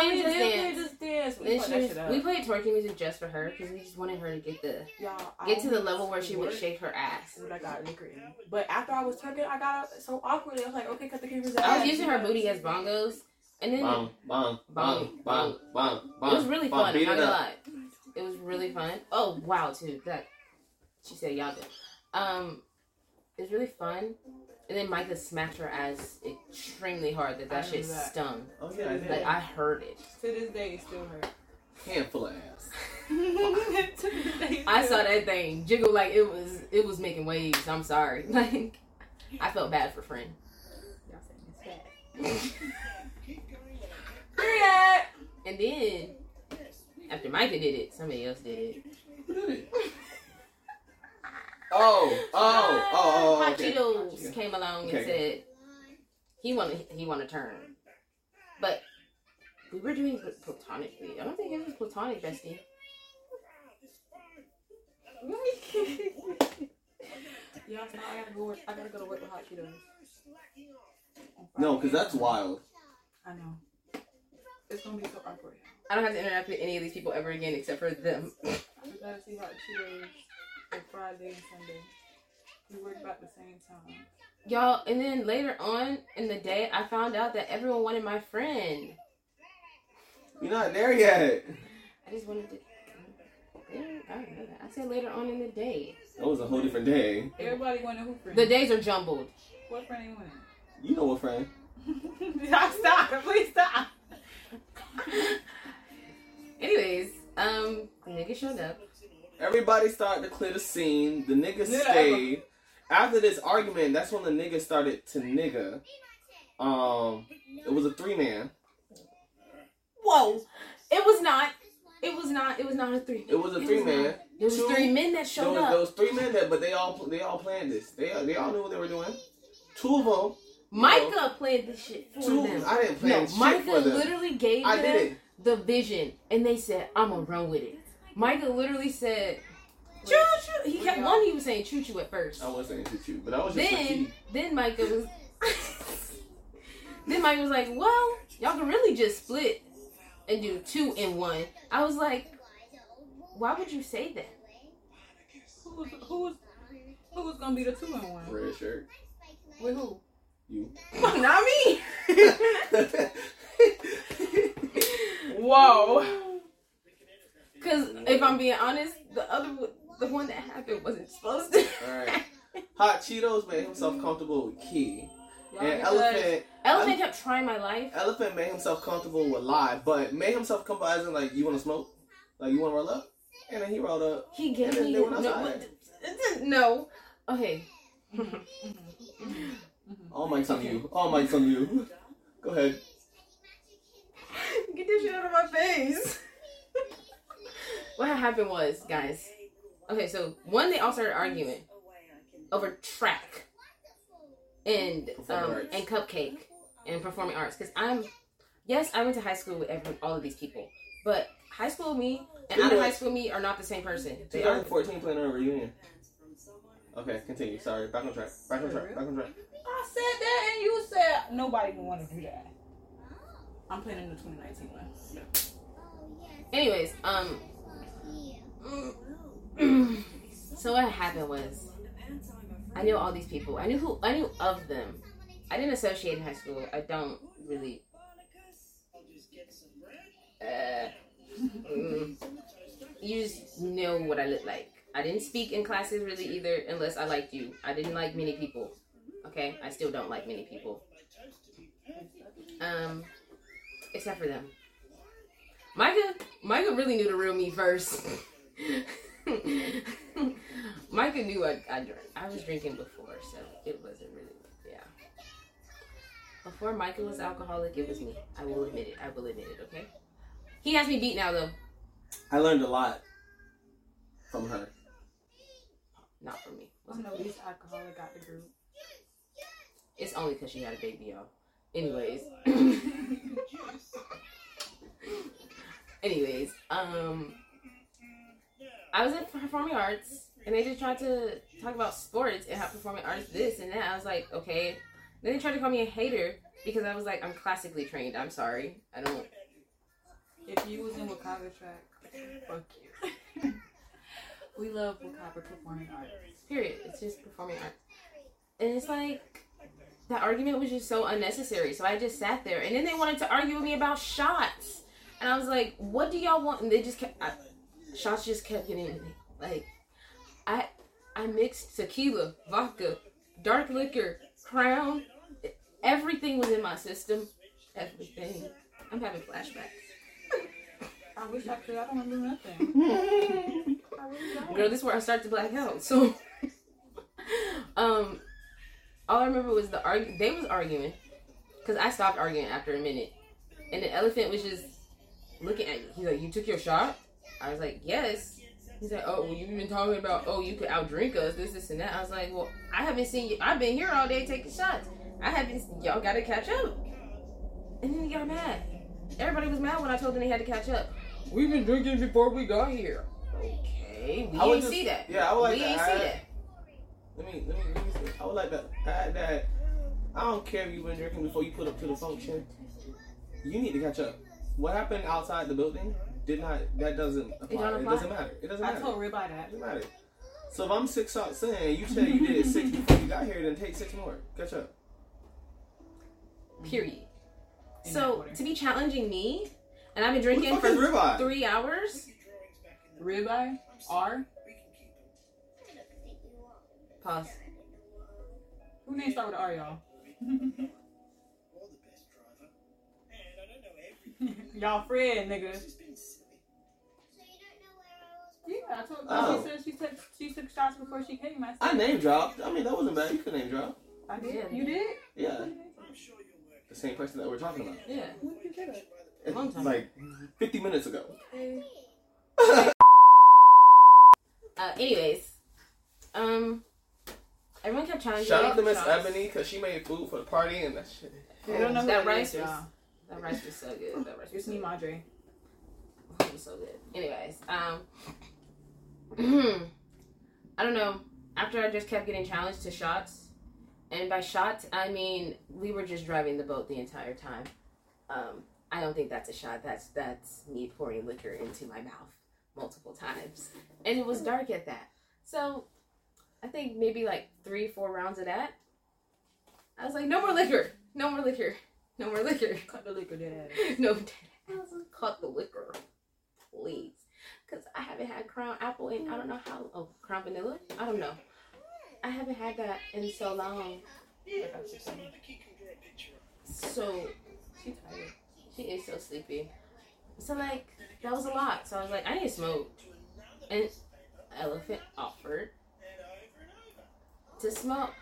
playing we Just Dance. play Just Dance. We, Then she was, we played twerking music just for her because we just wanted her to get the Y'all, get to the level where she would shake her ass. when I got liquor in. But after I was twerking, I got so awkward. I was like, okay, cut the cameras out. I was using her booty as bongos, and then Bong, bong, bong, bong, bong, bong. it was really bong. fun. I'm not it gonna lie. It was really fun. Oh wow, too. That she said y'all did. Um, it was really fun. And then Micah smacked her ass extremely hard. That that shit that. stung. Oh yeah, I Like did. I heard it. To this day, it still hurt. Handful of ass. to this day, I saw that thing jiggle like it was it was making waves. I'm sorry. Like I felt bad for friend. Y'all saying it's fat. Period. And then after Micah did it, somebody else did it. Who did it? Oh, oh, oh, oh, Hot okay. Cheetos came along and said he wanted he wanted to turn, but we were doing it platonically. I don't think it was platonic, bestie. Y'all, so I gotta go. Work, I gotta go to work with hot Cheetos. No, because that's wild. I know. It's gonna be so awkward. I don't have to interact with any of these people ever again except for them. We gotta see hot Cheetos on Friday and Sunday. We work about the same time. Y'all, and then later on in the day, I found out that everyone wanted my friend. You're not there yet. I just wanted to. I don't know that. I said later on in the day. That was a whole different day. Everybody wanted who friend? The days are jumbled. what friend you wanted? You know what, friend? Y'all stop! Please stop! Anyways, um, the nigga showed up. Everybody started to clear the scene. The niggas Yeah. stayed. After this argument, that's when the niggas started to nigga. Um, it was a three man. Whoa! It was not. It was not. It was not a three. It was a three man. There was Two- three men that There showed was, up. there was three men that, but they all they all planned this. They they all knew what they were doing. Two of them. Micah played this shit for Two. them. I didn't plan No, shit Micah for them. literally gave I them did the vision, and they said, "I'm gonna run with it." Micah literally said, "Choo choo." He kept Yeah. one. He was saying "choo choo" at first. I wasn't saying choo choo, but I was just Then, fatigued. then Micah was. then Micah was like, "Well, y'all can really just split and do two in one." I was like, "Why would you say that?" Who was who was who was gonna be the two in one? red shirt. With who? You. Not me. Whoa! Because if I'm being honest, the other one- the one that happened wasn't supposed to. Alright. Hot Cheetos made himself comfortable with Key. Y'all And Elephant Elephant kept trying my life. Elephant made himself comfortable with Lie, but made himself comfortable as in like you wanna smoke? Like you wanna roll up? And then he rolled up. He gave And then me no, what- no. Okay. All mic's on you. All mic's on you. Go ahead. Get this shit out of my face. What had happened was, guys. Okay, so one they all started arguing over track and um and cupcake and performing arts. Cause I'm yes, I went to high school with every, all of these people, but high school me and out of high school me are not the same person. They are 2014 planning a reunion. Okay, continue. Sorry, back on track. Back on track. Back on track. I said that and you said nobody would want to do that. I'm planning the 2019 one. Anyways, um. So what happened was, I knew all these people. I knew who. I knew of them. I didn't associate in high school. I don't really. Uh, mm, you just know what I look like. I didn't speak in classes really either, unless I liked you. I didn't like many people. Okay, I still don't like many people. Um, except for them. Micah, Micah really knew the real me first. Micah knew I, I drank. I was drinking before, so it wasn't really, yeah. Before Micah was alcoholic, it was me. I will admit it. I will admit it. Okay. He has me beat now, though. I learned a lot from her. Not from me. I know this alcoholic got the group. It's only because she had a baby, y'all. Anyways. Anyways, um, I was in performing arts, and they just tried to talk about sports and how performing arts this and that. I was like, okay. Then they tried to call me a hater because I was like, I'm classically trained. I'm sorry, I don't. If you was in Wakaba track, fuck you. we love Wakaba performing arts. Period. It's just performing arts. And it's like that argument was just so unnecessary. So I just sat there, and then they wanted to argue with me about shots, and I was like, "What do y'all want?" And they just kept I, shots just kept getting me. Like I I mixed tequila, vodka, dark liquor, crown. Everything was in my system. Everything. I'm having flashbacks. I wish I could. I don't remember nothing. I really don't. Girl, this is where I start to black out. So, um, all I remember was the argue. They was arguing because I stopped arguing after a minute, and the elephant was just looking at you. He's like, "You took your shot." I was like, "Yes." He's like, "Oh, well, you've been talking about oh, you could outdrink us, this, this, and that." I was like, "Well, I haven't seen you. I've been here all day taking shots. I haven't. Y'all got to catch up." And then he got mad. Everybody was mad when I told them they had to catch up. We've been drinking before we got here. Okay, we I didn't just- see that. Yeah, I would like we to ain't add, see that. Let me, let me, let me see. I would like to add that I don't care if you've been drinking before you put up to the function. You need to catch up. What happened outside the building did not. That doesn't apply. It, don't apply. doesn't matter. It doesn't matter. I matter. told Ribeye that. It doesn't matter. So if I'm six shots in, you said you did six before you got here, then take six more. Catch up. Period. In So to be challenging me, and I've been drinking fuck is for ribeye? three hours. Ribeye? R? Pause. Who name start with R, y'all? y'all Fred, nigga. Yeah, I told Oh. She said she took she took shots before she came. I said I name dropped. I mean, that wasn't bad. You could name drop. I did. Yeah. You did? Yeah, the same person that we're talking about. Yeah. When did you say that? It's Long time like 50 minutes ago. Uh, anyways, um, everyone kept challenging Shout me out to for Miss. Ebony because she made food for the party and that shit. We don't know who That that rice is, was- y'all. That rice was so good. That rice was It's so me, good. Madre. It was so good. Anyways, um, I don't know. After I just kept getting challenged to shots, and by shots I mean we were just driving the boat the entire time. Um, I don't think that's a shot. That's that's me pouring liquor into my mouth multiple times, and it was dark at that. So, I think maybe like three, four rounds of that. I was like, no more liquor, no more liquor, no more liquor. Cut the liquor dead ass. no, was cut the liquor, please, because I haven't had Crown Apple in I don't know how. Oh, Crown Vanilla. I don't know. I haven't had that in so long. So She tired. she is so sleepy. So like that was a lot. So I was like, I need to smoke. And Elephant offered to smoke.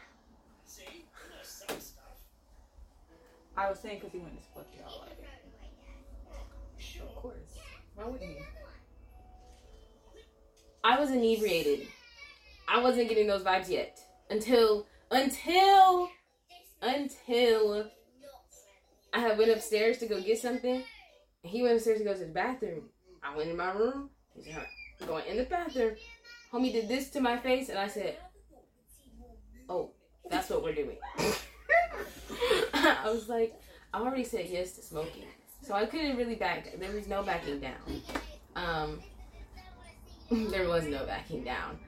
I was saying because he went to fuck y'all. Like, of course. Why wouldn't he? I was inebriated. I wasn't getting those vibes yet until until until I had went upstairs to go get something. And he went upstairs to go to the bathroom. I went in my room. He's like, going in the bathroom. Homie did this to my face, and I said, "Oh, that's what we're doing." I was like, I already said yes to smoking, so I couldn't really back. There was no backing down. Um, there was no backing down,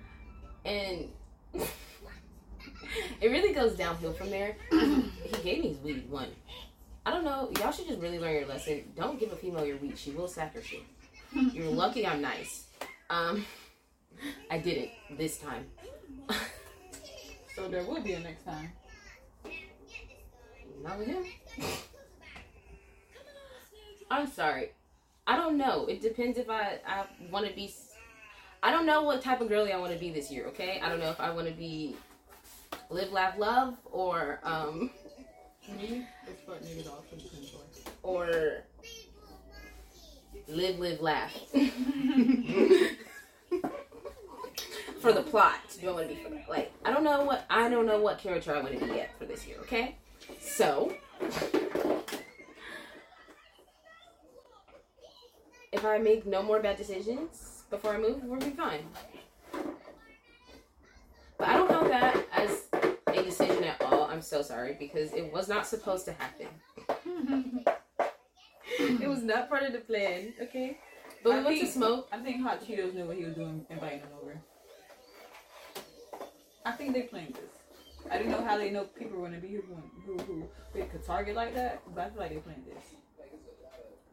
and it really goes downhill from there. he gave me his weed one. I don't know. Y'all should just really learn your lesson. Don't give a female your weed. She will sack your shit. You're lucky I'm nice. Um, I didn't this time. So there will be a next time. Not him. I'm sorry. I don't know. It depends if I I want to be. I don't know what type of girly I want to be this year. Okay, I don't know if I want to be live, laugh, love, or um, or live, live, laugh. for the plot, do I want to be for that? Like, I don't know what I don't know what character I want to be yet for this year. Okay, so if I make no more bad decisions before I move, we'll be fine. But I don't count that as a decision at all. I'm so sorry because it was not supposed to happen. it was not part of the plan. Okay, but we I went to smoke. I think Hot Cheetos knew what he was doing, inviting them over. I think they planned this. I didn't know how they know people were gonna be here who, who, who they could target like that, but I feel like they planned this.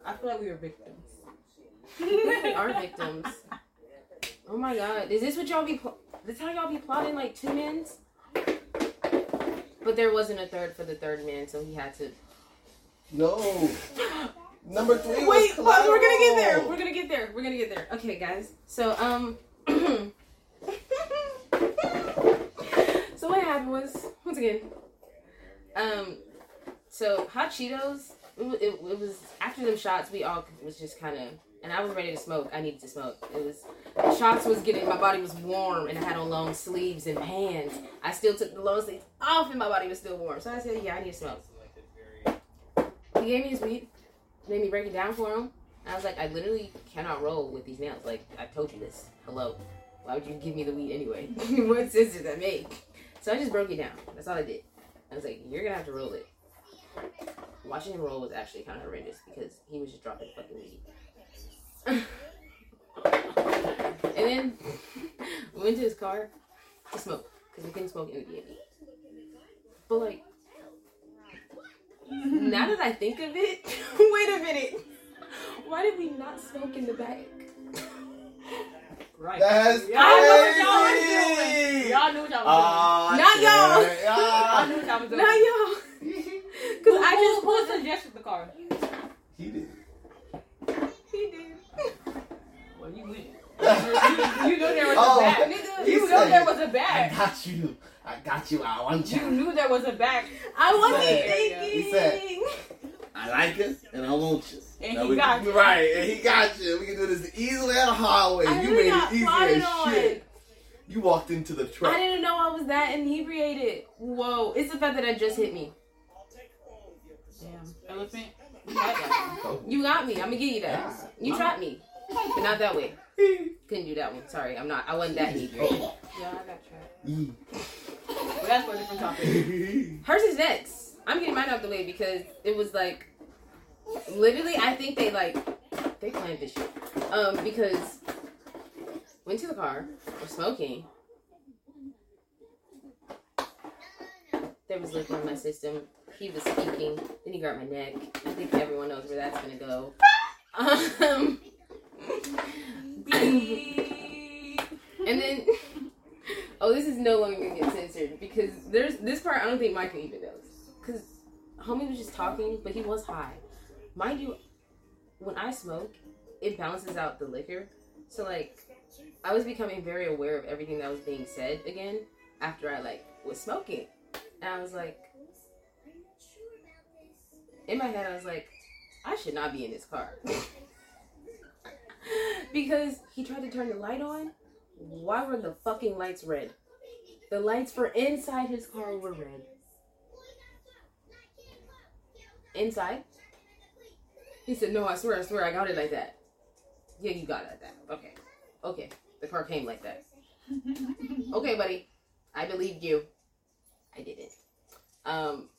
I feel like we were victims. we are victims. Oh my god, is this what y'all be? Pl- this how y'all be plotting like two men's? But there wasn't a third for the third man, so he had to. No. Number three. Wait, but we're gonna get there. We're gonna get there. We're gonna get there. Okay, guys. So um. so what was once again. Um, so hot Cheetos. It, it, it was after them shots. We all was just kind of, and I was ready to smoke. I needed to smoke. It was the shots was getting. My body was warm, and I had on long sleeves and pants. I still took the long sleeves off, and my body was still warm. So I said, "Yeah, I need to smoke." He gave me his weed made me break it down for him. I was like, I literally cannot roll with these nails. Like, I told you this. Hello. Why would you give me the weed anyway? what sense does that make? So I just broke it down. That's all I did. I was like, you're gonna have to roll it. Watching him roll was actually kind of horrendous because he was just dropping fucking weed. and then we went to his car to smoke because we couldn't smoke in the B&B. But like, now that I think of it, wait a minute. Why did we not smoke in the back? Right. That's Y'all knew what y'all was doing. Y'all knew what y'all was Ah, Not y'all. Y'all y'all. knew what y'all was doing. Not y'all. Because I who, just who suggested the car? He did. He did. Well, you went. You, you knew there was Oh. a bag. Nigga, You He knew said- there was a I bag. got you. I got you. I want You you. knew there was a bag. I wasn't said- thinking. he said- I like it and I want you. And Now he we- got you. Right, and he got you. We can do this the easy way or the hard way. I you made it easy as on. shit. You walked into the truck. I didn't know I was that inebriated. Whoa. It's the fact that it just hit me. Damn. Elephant. You had. You got me. I'm gonna give you that. You trapped me. But not that way. Couldn't do that one. Sorry, I'm not. I wasn't that inebriated. Yeah, I got trapped. But that's for a different topic. Hers is next. I'm getting mine out the way because it was like literally I think they like they planned this shit. Um because went to the car, we're smoking. There was liquor in my system. He was speaking. Then he grabbed my neck. I think everyone knows where that's gonna go. Um, and then Oh, this is no longer gonna get censored because there's this part I don't think Michael even knows. Homie was just talking, but he was high. Mind you, when I smoke, it balances out the liquor. So like, I was becoming very aware of everything that was being said again after I like was smoking, and I was like, in my head, I was like, I should not be in this car because he tried to turn the light on. Why were the fucking lights red? The lights for inside his car were red. Inside? He said, No, I swear, I swear, I got it like that. Yeah, you got it like that. Okay. Okay. The car came like that. Okay, buddy. I believed you. I did it. Um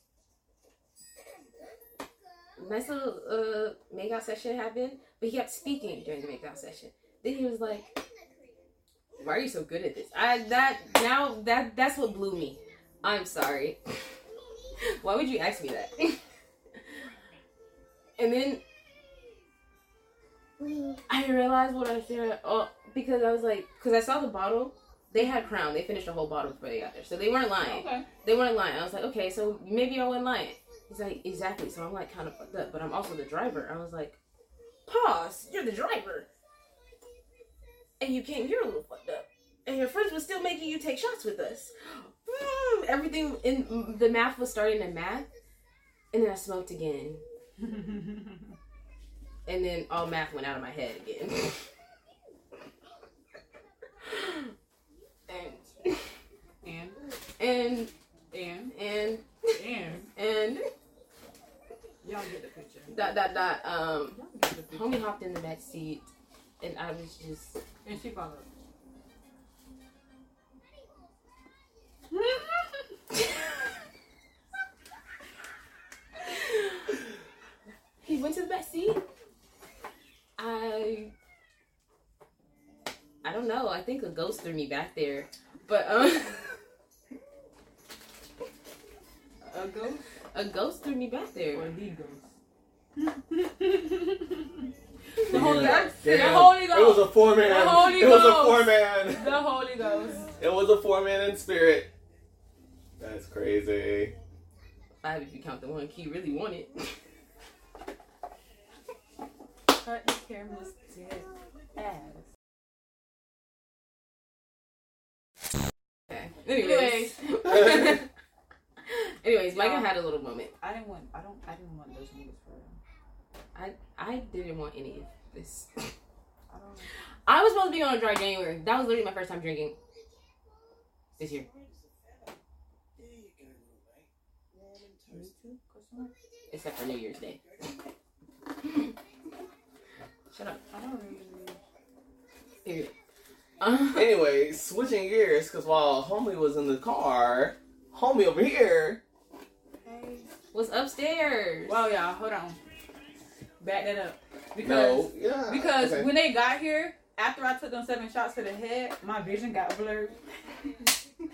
nice little uh makeout session happened, but he kept speaking during the makeout session. Then he was like, why are you so good at this? I that now that that's what blew me. I'm sorry. Why would you ask me that? and then I realized what I said. Oh, because I was like, because I saw the bottle. They had Crown. They finished the whole bottle before they got there, so they weren't lying. Okay. They weren't lying. I was like, okay, so maybe I wasn't lying. He's like, exactly. So I'm like, kind of fucked up, but I'm also the driver. I was like, pause. You're the driver and you came here a little fucked up, and your friends were still making you take shots with us. Everything in the math was starting to math, and then I smoked again, and then all math went out of my head again. and and and and and and and y'all get the picture. dot dot dot. Um, Y'all get the picture. homie hopped in the back seat, and I was just. And she followed. He went to the back seat. I I don't know. I think a ghost threw me back there. But um A ghost? A ghost threw me back there. Or the ghost. the Holy Ghost. The Holy Ghost. It was a four man. The Holy Ghost. It was a four man. The Holy Ghost. It was a four man in spirit. That's crazy. Five if you count the one Key really wanted. Cut the camera's dead ass. Okay. Anyways. Anyways, Micah Yeah. had a little moment. I didn't want. I don't. I didn't want those niggas for real. I I didn't want any of this. I don't. I was supposed to be on a dry January. That was literally my first time drinking this year. Me too. Question mark? except for New Year's Day. Shut up. I don't really. Period. Uh, Anyway, switching gears, because while homie was in the car, homie over here. Hey. what's upstairs? Well, y'all, hold on. Back that up. Because No, yeah. because okay. when they got here, after I took them seven shots to the head, my vision got blurred. And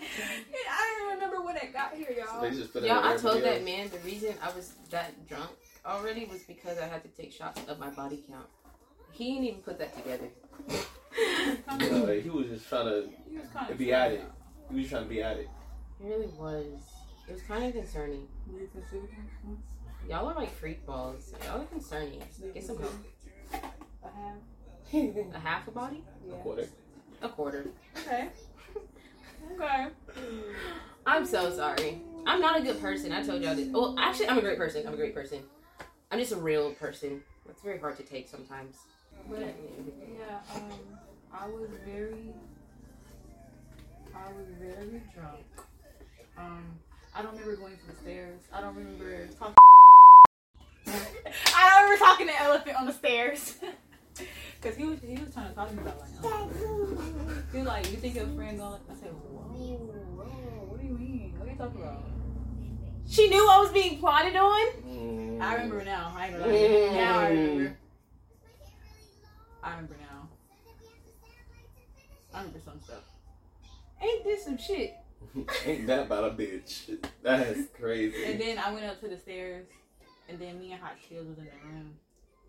I don't remember when it got here, y'all. They just put Y'all, I told that man the reason I was that drunk already was because I had to take shots of my body count. He didn't even put that together. else. He was just trying to He was kind of be at it. He was trying to be at it. He really was. It was kind of concerning. You considered him? Y'all are like freak balls. Y'all are concerning. Get some help. I have. A half a body? A quarter. A quarter. Okay. Okay. I'm so sorry. I'm not a good person. I told y'all this. Well, actually, I'm a great person. I'm a great person. I'm just a real person. It's very hard to take sometimes. But yeah, um, I was very, I was very drunk. Um, I don't remember going to the stairs. I don't remember talking. I don't remember talking to elephant on the stairs. Cause he was he was trying to talk to me about like, oh. he was like, you think your friend going? I said, whoa, whoa, what do you mean? What are you talking about? She knew I was being plotted on. I remember now. I ain't gonna lie. Now I remember. I remember now. I remember some stuff. Ain't this some shit? Ain't that about a bitch? That's crazy. And then I went up to the stairs, and then me and Hot Chills was in the room,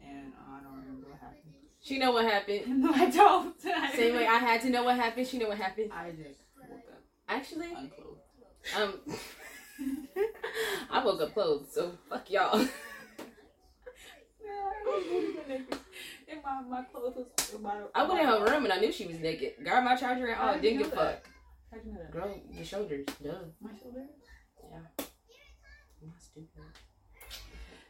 and uh, I don't remember what happened. She know what happened. No, I don't. Same way I had to know what happened. She know what happened. I just woke up Actually, unclothed. um, I woke up clothed, so fuck y'all. Yeah, I was really naked. And my, my clothes was about I went in her room and I knew she was naked. Got my charger and all. How'd Didn't give a fuck. How'd you know that? Girl, your shoulders. Duh. My shoulders. Yeah. I'm not stupid.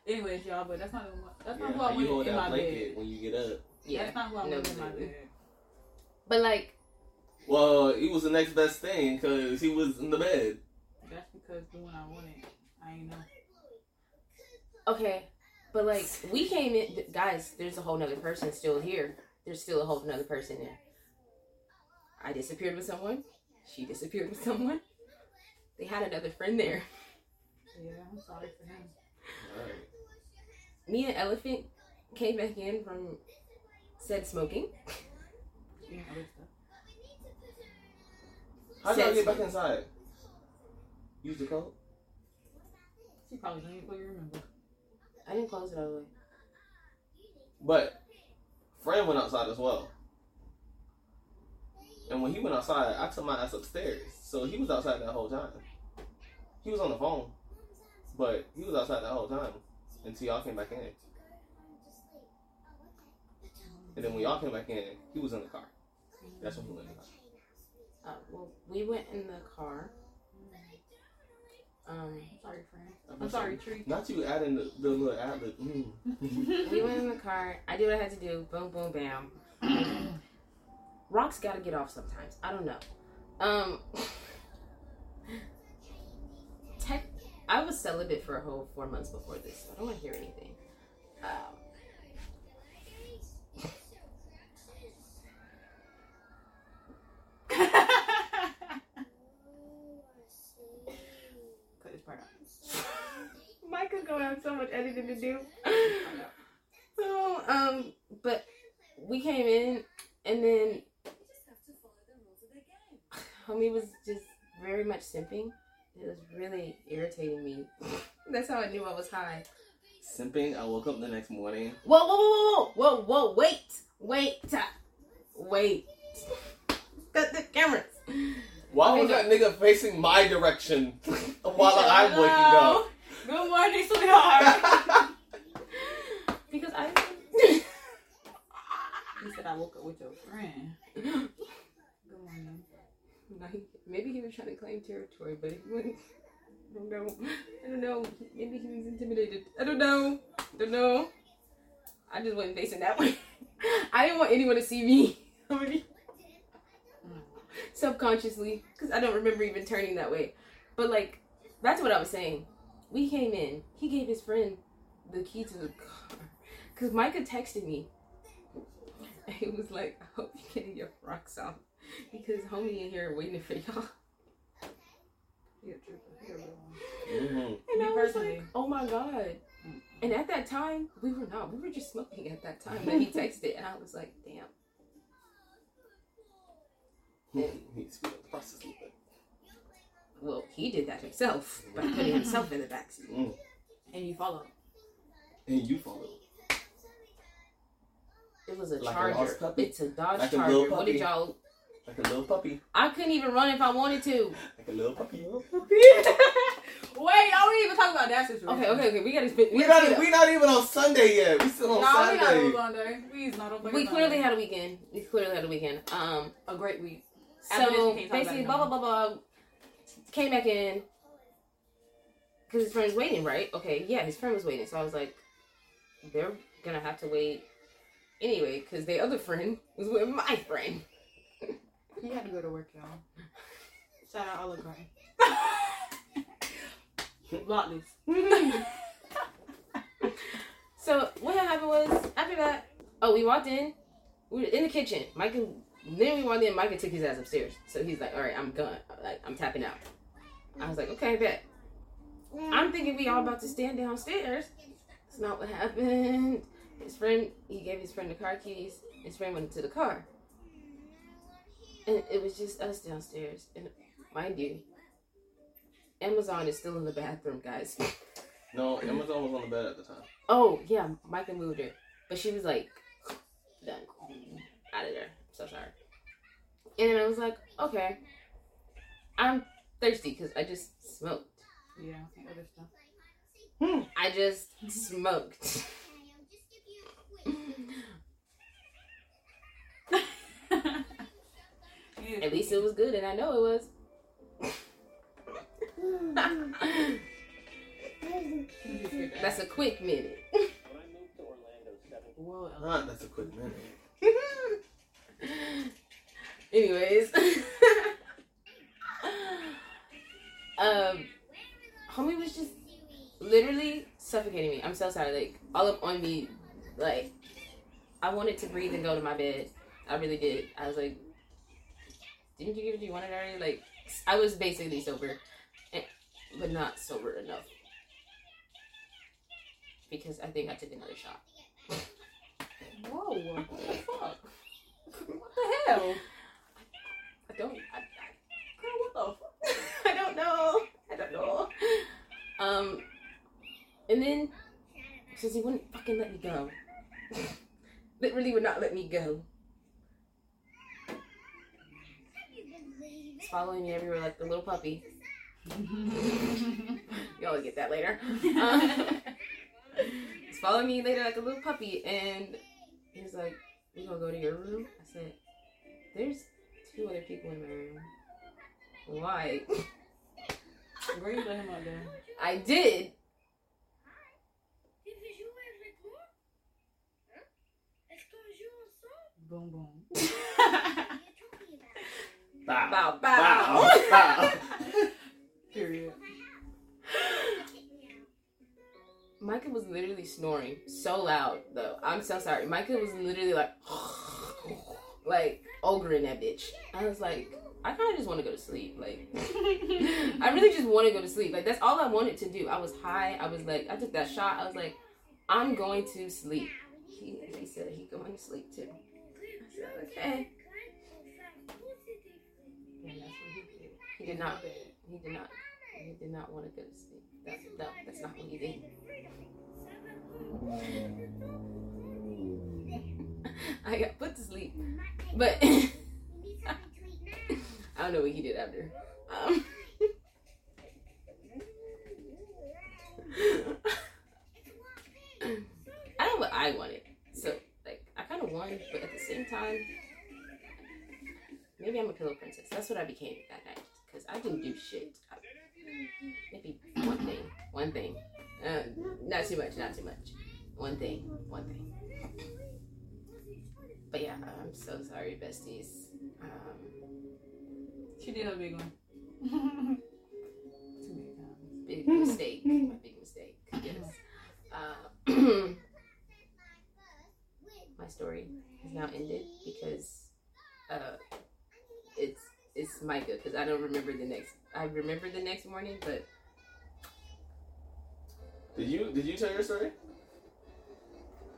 Anyways, y'all, but that's not who, that's Yeah, not who I you went in my blanket bed. when you get up. Yeah. That's not who I no, went in my no. bed. But like, Well, he was the next best thing because he was in the bed. That's because the one I wanted, I ain't know. okay, but like we came in, guys. There's a whole nother person still here. There's still a whole nother person there. I disappeared with someone. She disappeared with someone. They had another friend there. Yeah, I'm sorry for him. Me and Elephant came back in from said smoking. You know, other stuff. How did y'all get back inside? Use the code? She probably don't even remember. I didn't close it all the way. But friend went outside as well. And when he went outside, I took my ass upstairs. So he was outside that whole time. He was on the phone. But he was outside that whole time until y'all came back in. And then when y'all came back in, he was in the car. That's when he went in the car. Uh, well, we went in the car. Um, I'm sorry, friend. I'm sorry, Tree. Not you adding the, the little ad lib. Mm. we went in the car. I did what I had to do. Boom, boom, bam. Rocks gotta get off sometimes. I don't know. Um, tech. I was celibate for a whole four months before this. So I don't want to hear anything. Um, Cut this part out. Micah's gonna have so much editing to do. So, um, but we came in and then homie was just very much simping. It was really irritating me. That's how I knew I was high. Simping. I woke up the next morning. Whoa, whoa, whoa, whoa, whoa, whoa, wait, wait, wait. Cut the cameras. Why Okay, was no. that nigga facing my direction while I'm waking up? Good morning, sweetheart. Because I. he said I woke up with your friend. Good morning. He- Maybe he was trying to claim territory, but he wouldn't. I don't know. I don't know. Maybe he was intimidated. I don't know. I don't know. I just wasn't facing that way. I didn't want anyone to see me. Mm. Subconsciously, because I don't remember even turning that way. But like, that's what I was saying. We came in. He gave his friend the key to the car. Because Micah texted me. He was like, I hope you're getting your rocks off. Because homie in here waiting for y'all. He a trooper. He a real one. hmm And Me I was like, oh my god. And at that time, we were not. We were just smoking at that time. Then he texted, it, and I was like, damn. He's feeling the process a little bit. Well, he did that himself by putting himself in the backseat. Mm. And you follow. And you follow. It was a Like a Charger. lost puppy? it's a Dodge Like a Charger. little What did y'all? Like a little puppy. I couldn't even run if I wanted to. Like a little puppy. Wait, y'all didn't even talk about that situation. Okay, okay, okay. We gotta spit. We We, not, gotta we not even on Sunday yet. We still on No, we not Saturday. on Sunday. We's not on fucking we clearly Sunday. had a weekend. We clearly had a weekend. Um, a great week. After so we can't talk about basically, blah blah blah blah. Came back in because his friend was waiting, right? Okay, yeah, his friend was waiting. So I was like, they're gonna have to wait anyway because the other friend was with my friend. He had to go to work, y'all. Shout out Olive Garden. Block this. so what happened was after that, oh, we walked in. We were in the kitchen. Mike and then we walked in. Micah took his ass upstairs. So he's like, all right, I'm gone. Like I'm tapping out. I was like, okay, bet. I'm thinking we all about to stand downstairs. It's not what happened. His friend, he gave his friend the car keys. His friend went into the car. And it was just us downstairs. And mind you, Amazon is still in the bathroom, guys. No, Amazon was on the bed at the time. Oh, yeah, Micah moved her. But she was like, done. Out of there. So sorry. And then I was like, okay. I'm thirsty because I just smoked. Yeah, and other stuff. I just smoked. At least it was good, and I know it was. That's a quick minute. Whoa, Ah, that's a quick minute. Anyways, um, homie was just literally suffocating me. I'm so sorry. Like all up on me, like I wanted to breathe and go to my bed. I really did. I was like, didn't you get what you wanted already? Like I was basically sober, and, but not sober enough because I think I took another shot. Whoa, what the fuck? What the hell? I don't. I, Girl, what the fuck? I don't know. I don't know. Um, and then since he wouldn't fucking let me go, literally would not let me go. He's following me everywhere like the little puppy. Y'all get that later. Um, he's following me later like a little puppy, and he's like, "We gonna go to your room?" I said, "There's two other people in my room. Why?" Where you let him out there? I did. Boom, boom. Bow. Bow, bow. Bow. Bow. Period. Micah was literally snoring so loud though. I'm so sorry. Micah was literally like, like ogre in that bitch. I was like, I kind of just want to go to sleep. Like, I really just want to go to sleep. Like that's all I wanted to do. I was high. I was like, I took that shot. I was like, I'm going to sleep. He, he said he going to sleep too. I said okay. He did not. He did not. He did not want to go to sleep. That, no, that's not what he did. Mm. I got put to sleep, but I don't know what he did after. Um, I don't know what I wanted, so like I kind of won, but at the same time, maybe I'm a pillow princess. That's what I became that night because I didn't do shit. I, maybe one thing, one thing, uh, not too much, not too much. One thing, one thing. But yeah, I'm so sorry, besties. Um, She did a big one. Too many times. big mistake. My big mistake. Yes. Uh, my story has now ended because uh, it's it's Micah because I don't remember the next. I remember the next morning, but Did you did you tell your story?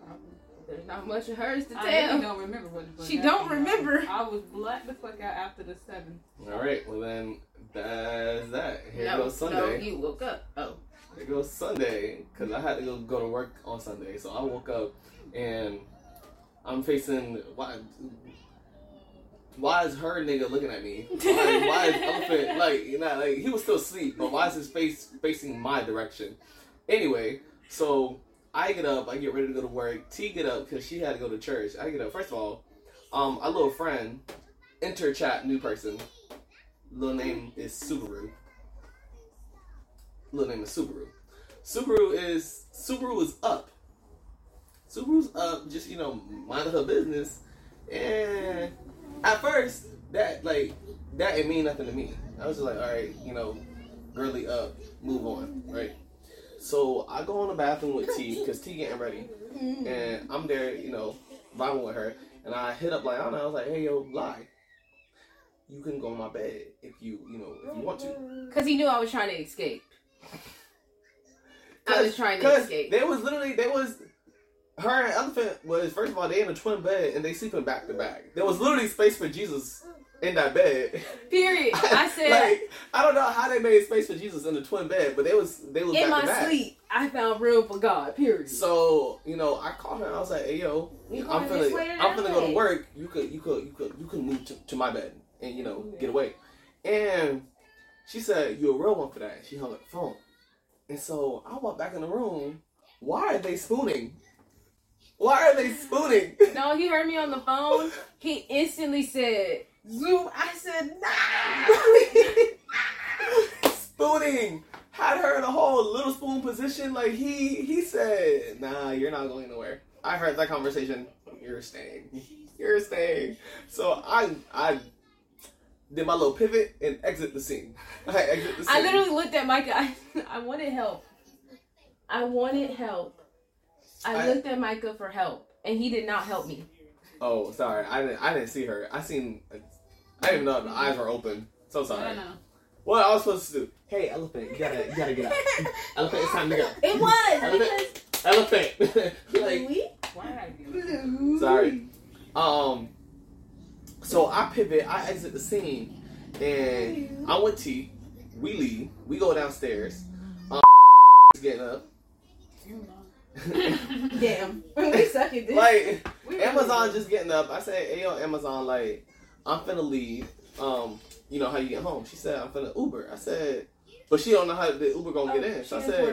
Probably. There's not much of hers to I really tell. don't remember what the fuck She happened. don't remember. I was blacked the fuck out after the seventh. All right. Well then, that's that. Here no, goes no, you woke up. Oh, Here goes Sunday because I had to go go to work on Sunday. So I woke up and I'm facing why. Why is her nigga looking at me? Why, why is elephant like you know like he was still asleep, but why is his face facing my direction? Anyway, so I get up, I get ready to go to work. T get up because she had to go to church. I get up. First of all, um, our little friend, enter chat new person. Little name is Subaru. Little name is Subaru. Subaru is Subaru is up. Subaru's up, just you know, minding her business. And at first, that like that didn't mean nothing to me. I was just like, all right, you know, girly up, move on, right? So I go in the bathroom with T because T getting ready, and I'm there, you know, vibing with her, and I hit up Liyana. I was like, hey yo, lie. You can go in my bed if you, you know, if you want to. because he knew I was trying to escape. I was trying to escape. There was literally there was her and Elephant was first of all they in a twin bed and they sleeping back to back. There was literally space for Jesus in that bed. Period. I said. like I don't know how they made space for Jesus in the twin bed, but they was they was in my sleep, I found room for God. Period. So you know, I called her. and I was like, "Hey, yo, I'm finna, I'm finna go to work. You could, you could, you could, you could move to, to my bed and you know get away." And she said, "You're a real one for that." She hung up the phone, and so I walked back in the room. Why are they spooning? Why are they spooning? No, he heard me on the phone. He instantly said, "Zoom." I said, "Nah." spooning had her in a whole little spoon position. Like he he said, "Nah, you're not going nowhere." I heard that conversation. You're staying. You're staying. So I I did my little pivot and exit the scene. I exit the scene. I literally looked at Micah. I, I wanted help. I wanted help. I, I- looked at Micah for help, and he did not help me. Oh, sorry. I didn't I didn't see her. I seen. I didn't even know the eyes were open. So I sorry. don't know. What I was supposed to do? Hey, elephant, you gotta you gotta get up. elephant, it's time to go. It was Elephant. Elephant. like Louis Why did I do that? Sorry. Um. So I pivot. I exit the scene, and I went with T. We leave. We go downstairs. Um, getting up. Damn, we suck at this. like We Amazon just getting up. I said, "Hey yo, Amazon, like I'm finna leave. Um, you know how you get home?" She said, "I'm finna Uber." I said, "But she don't know how the Uber gonna get in." So I said,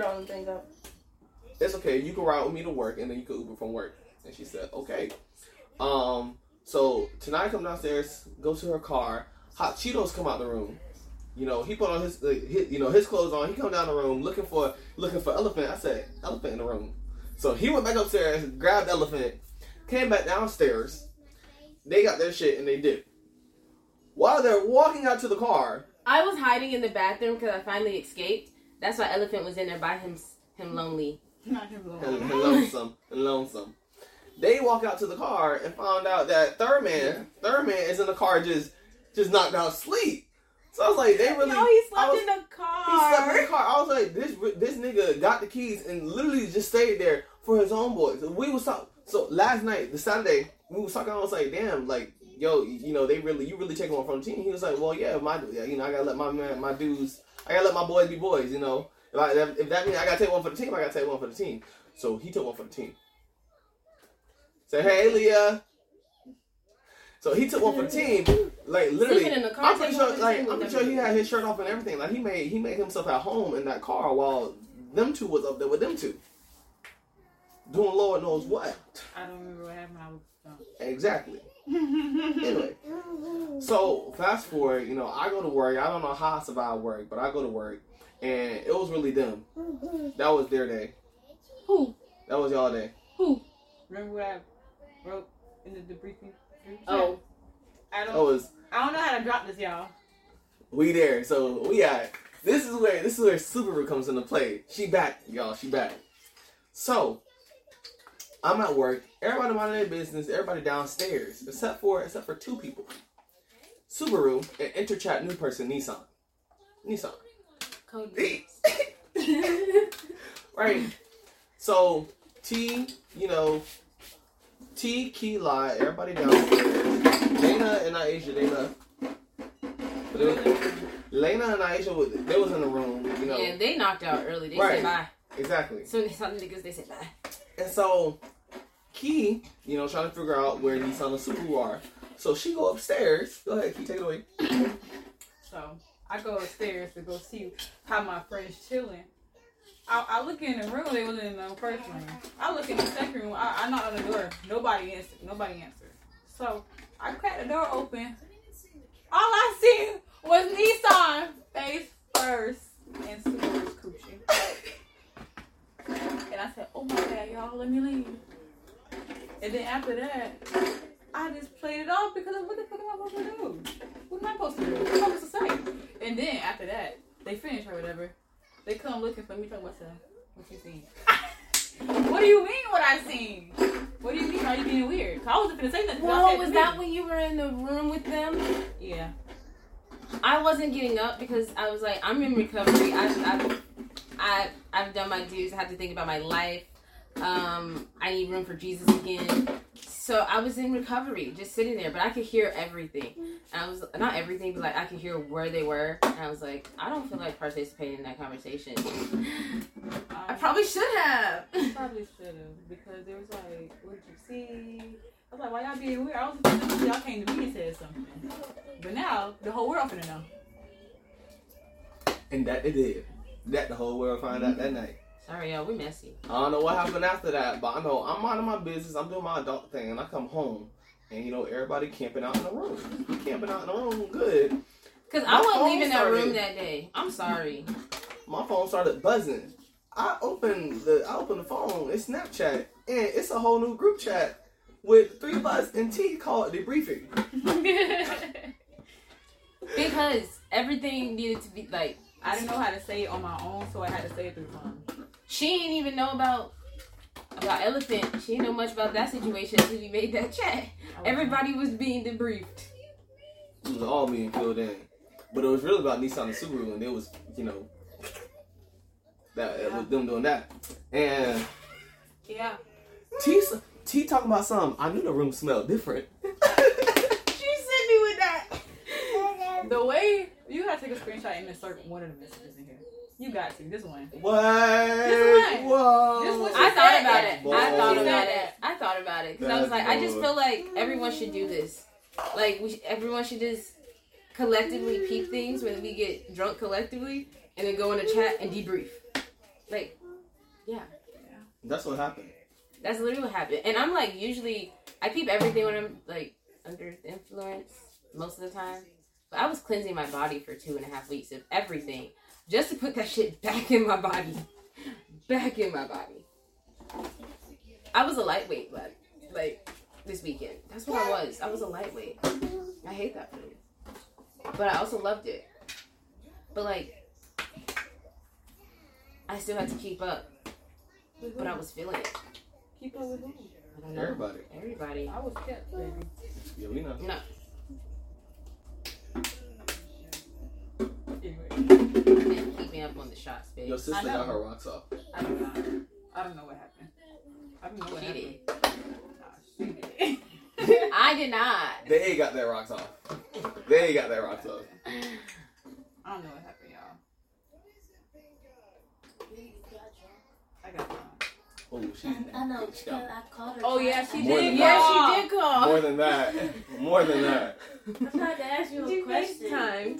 it's okay. You can ride with me to work, and then you can Uber from work. And she said, okay. Um. So tonight, I come downstairs, go to her car. Hot Cheetos come out the room. You know, he put on his, like, his, you know, his clothes on. He come down the room looking for, looking for elephant. I said, elephant in the room. So he went back upstairs, grabbed elephant, came back downstairs. They got their shit and they did. While they're walking out to the car, I was hiding in the bathroom because I finally escaped. That's why Elephant was in there by him, him lonely. Not him alone. and, and lonesome and lonesome. They walk out to the car and found out that third man, third man is in the car just just knocked out sleep. So I was like, they really. no, he slept was- in the car. He slept in the car. I was like, this this nigga got the keys and literally just stayed there for his homeboys. We was talking. So last night, the Saturday, we was talking. I was like, damn, like yo, you know, they really, you really take one from the team. He was like, well, yeah, my, you know, I gotta let my man, my dudes, I gotta let my boys be boys. You know, if, I, if that means I gotta take one for the team, I gotta take one for the team. So he took one for the team. Say, hey, Leah. So he took one for the team, like literally. In the car, I'm pretty sure, like I'm pretty sure he had his shirt off and everything. Like he made he made himself at home in that car while them two was up there with them two, doing Lord knows what. I don't remember what happened. I was drunk. Exactly. Anyway, so fast forward, you know, I go to work. I don't know how I survive work, but I go to work, and it was really them. That was their day. Who? That was y'all day. Who? Remember what I wrote in the debriefing? Group chat? Oh, I don't. Oh, was I don't know how to drop this, y'all. we there. So we at. This is where this is where Subaru comes into play. She back, y'all. She back. So I'm at work. Everybody minding their business. Everybody downstairs, except for except for two people. Subaru and interchat new person Nissan. Nissan. Cody. right. So T, you know, T, Key, Lie, everybody downstairs. Lena and Aisha, they left. But it was, Lena and Aisha, was, they was in the room, you know. Yeah, they knocked out early. They Right. said bye. Exactly. As soon as some niggas, they said bye. And so Key, you know, trying to figure out where Nissan and Subaru are. So she go upstairs. Go ahead, Key, take it away. So I go upstairs to go see how my friends chilling. I, I look in the room. They wasn't in the first room. I look in the second room. I, I knocked on the door. Nobody answered. Nobody answered. So I cracked the door open. All I see was Nissan face first and Subaru's coochie. And I said, "Oh my god, y'all, let me leave." And then after that, I just played it off because what the fuck am I supposed to do? What am I supposed to do? What am I supposed to say? And then after that, they finish or whatever. They come looking for me, talking about stuff. What you seen? what do you mean? What I seen? What do you mean? Are you being weird? I wasn't gonna say nothing. Said was that when you were in the room with them? Yeah. I wasn't getting up because I was like, I'm in recovery. I've, I've, I, I've done my dues. I have to think about my life. Um, I need room for Jesus again. So I was in recovery, just sitting there, but I could hear everything. And I was not everything, but like I could hear where they were. And I was like, I don't feel like participating in that conversation. I Um, probably should have. Probably should have because there was like, what did you see? I was like, why y'all being weird? I was just thinking y'all came to me and said something. But now the whole world finna know. And that they did. That the whole world found out that night. Sorry, y'all, we messy. I don't know what happened after that, but I know I'm minding my business. I'm doing my adult thing, and I come home, and you know everybody camping out in the room. Camping out in the room, good. Cause My I wasn't leaving that started- room that day. I'm sorry. My phone started buzzing. I opened the I opened the phone. It's Snapchat, and it's a whole new group chat with three of us and T called debriefing. Because everything needed to be like I didn't know how to say it on my own, so I had to say it through phone. She didn't even know about about elephant. She didn't know much about that situation until we made that chat. Everybody was being debriefed. It was all being filled in, but it was really about Nissan and Subaru, and it was you know that it was them doing that. And Yeah. T T talking about something. I knew the room smelled different. She sent me with that. The way you gotta take a screenshot and insert one of the messages in here. You got to. This one. What? This one. Whoa. This one I thought about it. Boy. I thought about it. I thought about it because I was That's like, I just feel like everyone should do this. Like we, everyone should just collectively peep things when we get drunk collectively, and then go in a chat and debrief. Like, yeah. That's what happened. That's literally what happened. And I'm like, usually, I keep everything when I'm like under the influence most of the time. But I was cleansing my body for two and a half weeks of everything just to put that shit back in my body. Back in my body. I was a lightweight, but like this weekend. That's what I was. I was a lightweight. I hate that food. But I also loved it. But like, I still had to keep up. But I was feeling it. Keep up with who? I don't know. Everybody. Everybody. I was kept, baby. Yeah, we know. No. Anyway, And keep me on the shots, babe. Your sister got her rocks off. I don't know. I don't know what happened. I don't know what She happened. did. Nah, she did. I I did not. They got their rocks off. They got their rocks off. I don't know what happened, y'all. I got one. Oh, she. I know. she got I called her. Oh, yeah, she More did. Yeah, call. she did call. more than that. More than that. I tried to ask you a You question. FaceTimed.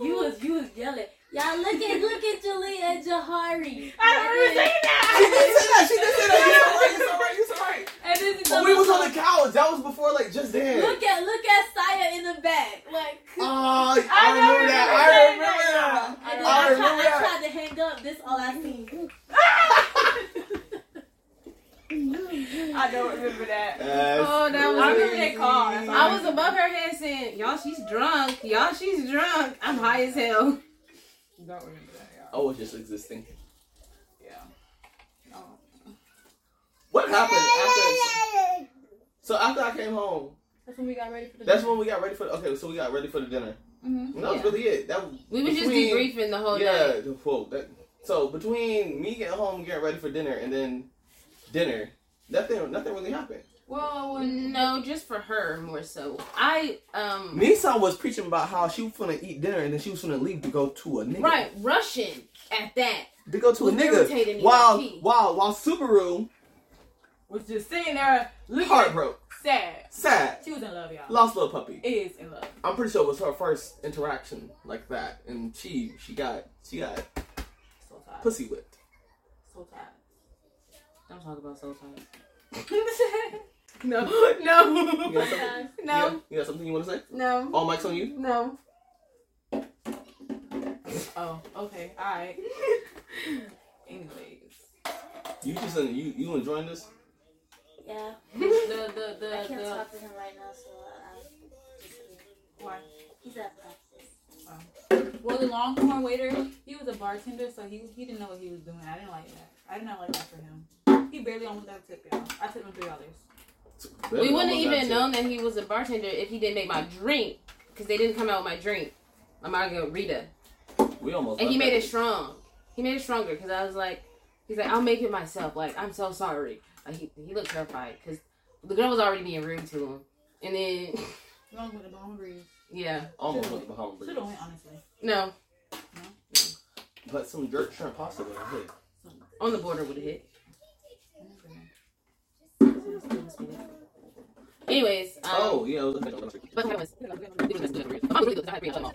You was you was yelling. Y'all look at look at Julia and Jahari. I don't remember saying She that. did say that. She did say that. You so right. You so right. You so right. And then she oh, But we was on the couch. That was before like just then. Look at look at Saya in the back. Like Oh, I, I remember know that. you I remember that. and then I I, tried, remember I tried to hang up. This all I seen. I don't remember that. Yes. Oh, that was I remember they called. That's all I was above her head saying, "Y'all, she's drunk. Y'all, she's drunk. I'm high as hell." Don't remember that, I was just existing. Yeah. Oh. What happened after? So after I came home, That's when we got ready for the. that's when we got ready for. The, Okay, so we got ready for the dinner. Mm-hmm. And that was really it. That was we were just debriefing the whole day. yeah, night. the- whoa, that, so between me getting home, getting ready for dinner, and then dinner, nothing, nothing really happened. Well, No, just for her more so. I um Nisa was preaching about how she was gonna eat dinner and then she was gonna leave to go to a nigga. right Russian at that. To go to a Was nigga. irritating me While like while while Subaru was just sitting there looking heartbroken, sad. sad, She was in love, y'all. lost little puppy. Is in love. I'm pretty sure it was her first interaction like that, and she she got she got So tired. pussy whipped. So tired. Don't talk about soul time. no, You got no, something? No. You got, you got something you want to say? No. All mics on you. No. Oh, okay, all right. Anyways, You just you you enjoying this? Yeah. the the the, I can't the talk to him right now, so I, I just why? he's at practice. Oh. Well, the Longhorn waiter, he was a bartender, so he he didn't know what he was doing. I didn't like that. I did not like that for him. He barely almost got a tip, y'all. I tipped him three dollars. We wouldn't Almost even got known that he was a bartender if he didn't make my drink because they didn't come out with my drink, my margarita, to. We almost. and he made it strong. He made it stronger because I was like, he's like, I'll make it myself. Like I'm so sorry. Like he he looked terrified because the girl was already being rude to him, and then Long with the bone breeze. yeah, Almost went behind Should have went honestly. no, But some jerk shrimp pasta would have hit. on the border would have hit. Anyways, um, Oh yeah. but what was? I'm really good. I had to bring it up.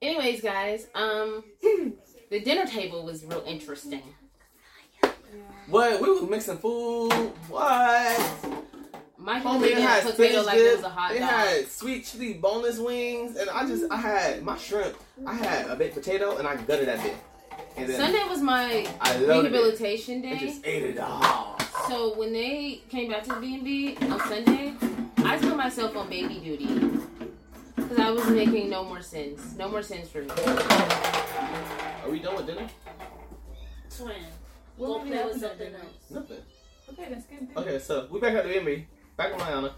Anyways, guys, um, the dinner table was real interesting. What? We was mixing food. What? Michael Homie, made it a had potato spinach like it dip. was a hot It dog. had sweet chili boneless wings, and I just I had my shrimp. I had a baked potato, and I gutted that bit. And then Sunday was my I loved it. rehabilitation I day. just ate it all. So when they came back to the B&B on Sunday, I put myself on baby duty. Because I was making no more sins. No more sins for me. Are we done with dinner? Twin. What We'll would play happen with something else. Nothing. Okay, then skip. Okay, so we back at the B&B. Back in Mayana.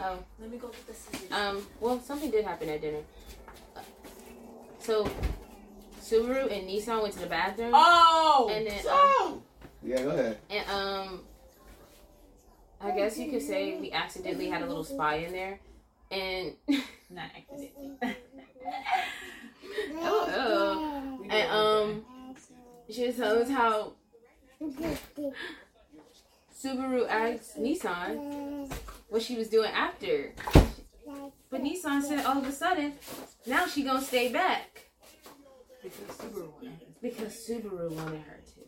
Oh, Let me go get the scissors. um, well, something did happen at dinner. So, Subaru and Nissan went to the bathroom. Oh. And then, um, Yeah, go ahead. And um, I guess you could say we accidentally had a little spy in there, and Not accidentally. oh, oh. and um, she was telling us how Subaru asked Nissan what she was doing after, but Nissan said all of a sudden now she gonna stay back Because Subaru won. because Subaru wanted her to.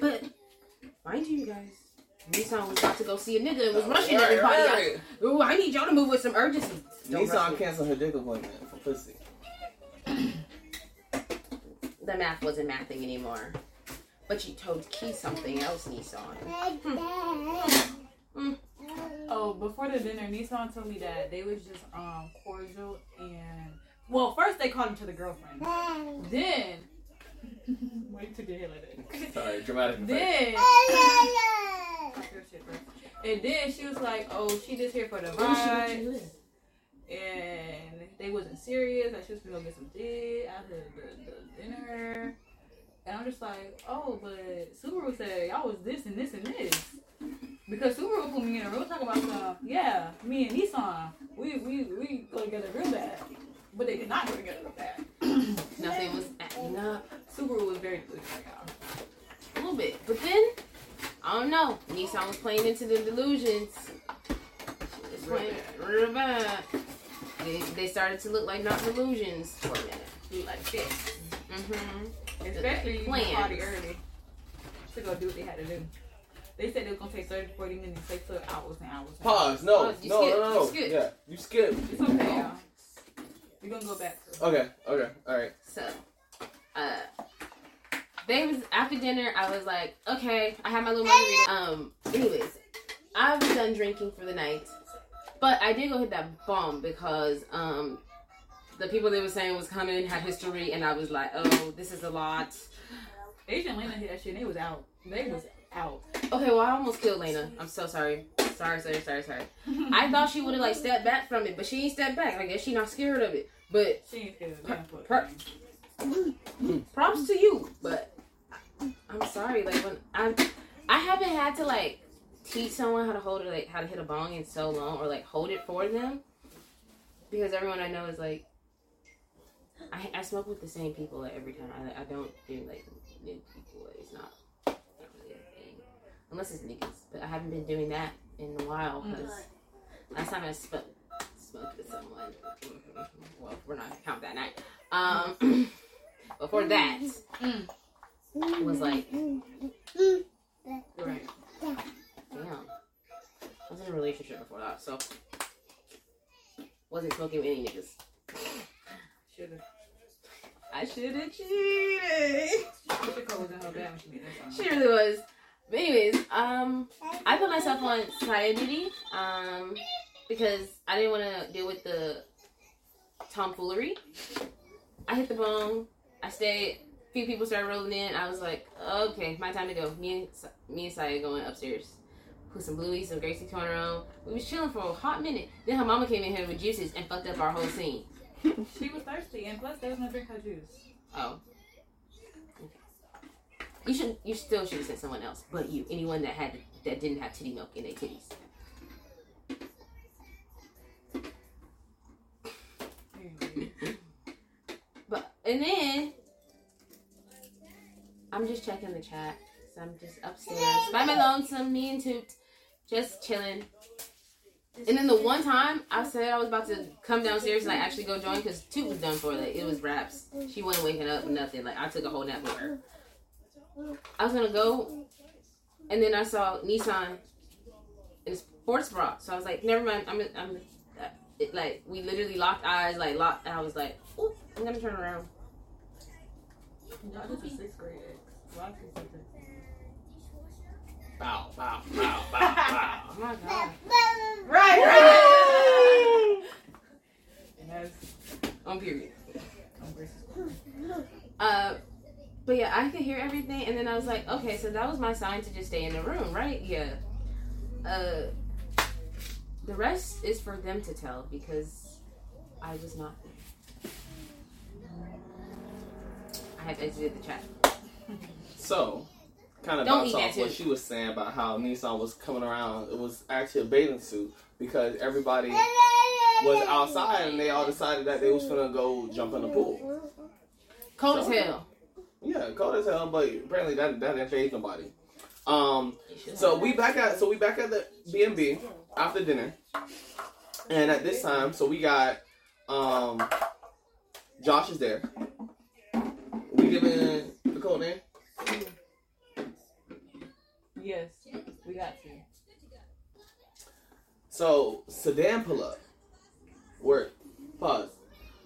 But mind you, you guys. Nissan was about to go see a nigga and was rushing Right, everybody. right. out. Ooh, I need y'all to move with some urgency. Don't Nissan canceled her dick appointment for pussy. The math wasn't mathing anymore. But she told Key something else, Nissan. Oh, before the dinner, Nissan told me that they was just um cordial and well, first they called him to the girlfriend. Then wait you took your head like that? Sorry, dramatic. Then Your shit, bro. and then she was like, "Oh, she just here for the vibe." And they wasn't serious. That she was gonna go get some dick after the, the dinner. And I'm just like, oh, but Subaru said y'all was this and this and this. Because Subaru put me in a room talking about some, yeah, me and Nissan, we we we go together real bad. But they did not go together real bad. Nothing was acting up Subaru was very delusional, y'all. a little bit, but then I don't know. Nissan was playing into the delusions. She was playing real bad. They, they started to look like not delusions for a minute. Like this. Mm-hmm. Especially you party early to go do what they had to do. They said it was gonna take 30 to 40 minutes. They took hours and hours. And. Pause. No, Pause. You no, skip. no, no, You skip. Yeah, you skip. It's okay, y'all. We're gonna go back to Okay, okay, all right. So, uh, they was after dinner. I was like, okay, I had my little margarita. Um, anyways, I was done drinking for the night, but I did go hit that bomb because um, the people they were saying was coming had history, and I was like, oh, this is a lot. Asian Lena hit that shit and they was out. They was out. Okay, well, I almost killed Lena. I'm so sorry. Sorry, sorry, sorry, sorry. I thought she would have like stepped back from it, but she ain't stepped back. I guess she not scared of it. But She ain't scared of Per- props to you, but I- I'm sorry. Like when I'm, I haven't had to like teach someone how to hold it, like how to hit a bong in so long, or like hold it for them, because everyone I know is like, I, I smoke with the same people like, every time. I, I don't do like new people. It's not, not really a thing, unless it's niggas. But I haven't been doing that in a while because last time I smoked smoked with someone, well, we're not gonna count that night. Um, before that was like, Right. damn. I was in a relationship before that, so wasn't smoking with any niggas. I should have cheated. Keyshia Cole was in her bed when she made that song. She really was. But anyways, um, I put myself on society duty, um, because I didn't want to deal with the tomfoolery. I hit the bone. I stayed. A few people started rolling in. I was like, okay, my time to go. Me and me and Saya going upstairs. Put some Bluey, some Gracie Corner on. We was chilling for a hot minute. Then her mama came in here with juices and fucked up our whole scene. She was thirsty and plus they was gonna drink her juice. Oh. You should. You still should have said someone else, but you. Anyone that had that didn't have titty milk in their titties. But and then I'm just checking the chat. So I'm just upstairs by my lonesome, me and Toot, just chilling. And then the one time I said I was about to come downstairs and like actually go join because Toot was done for. Like it was raps. She wasn't waking up, nothing. Like I took a whole nap with her. I was gonna go, and then I saw Nissan in a sports bra. So I was like, never mind. I'm. I'm. Uh, it, like we literally locked eyes, like locked. And I was like, Ooh, I'm gonna turn around. Y'all just a sixth grade ex. Bow, bow, bow, bow, bow. Oh my god. Right, right. and that's On period. Uh, but yeah, I could hear everything, and then I was like, okay, so that was my sign to just stay in the room, right? Yeah. Uh, the rest is for them to tell because I was not there. I have exited the chat. So, kind of Don't bounce off what she was saying about how Nissan was coming around. It was actually a bathing suit because everybody was outside and they all decided that they was gonna go jump in the pool. Cold as hell. Yeah, cold as hell, but apparently that that didn't phase nobody. Um, so we back at so we back at the B and B after dinner, and at this time, so we got um, Josh is there. We giving the code name. Yes, we got to. So Sedan pull up. Work. Pause.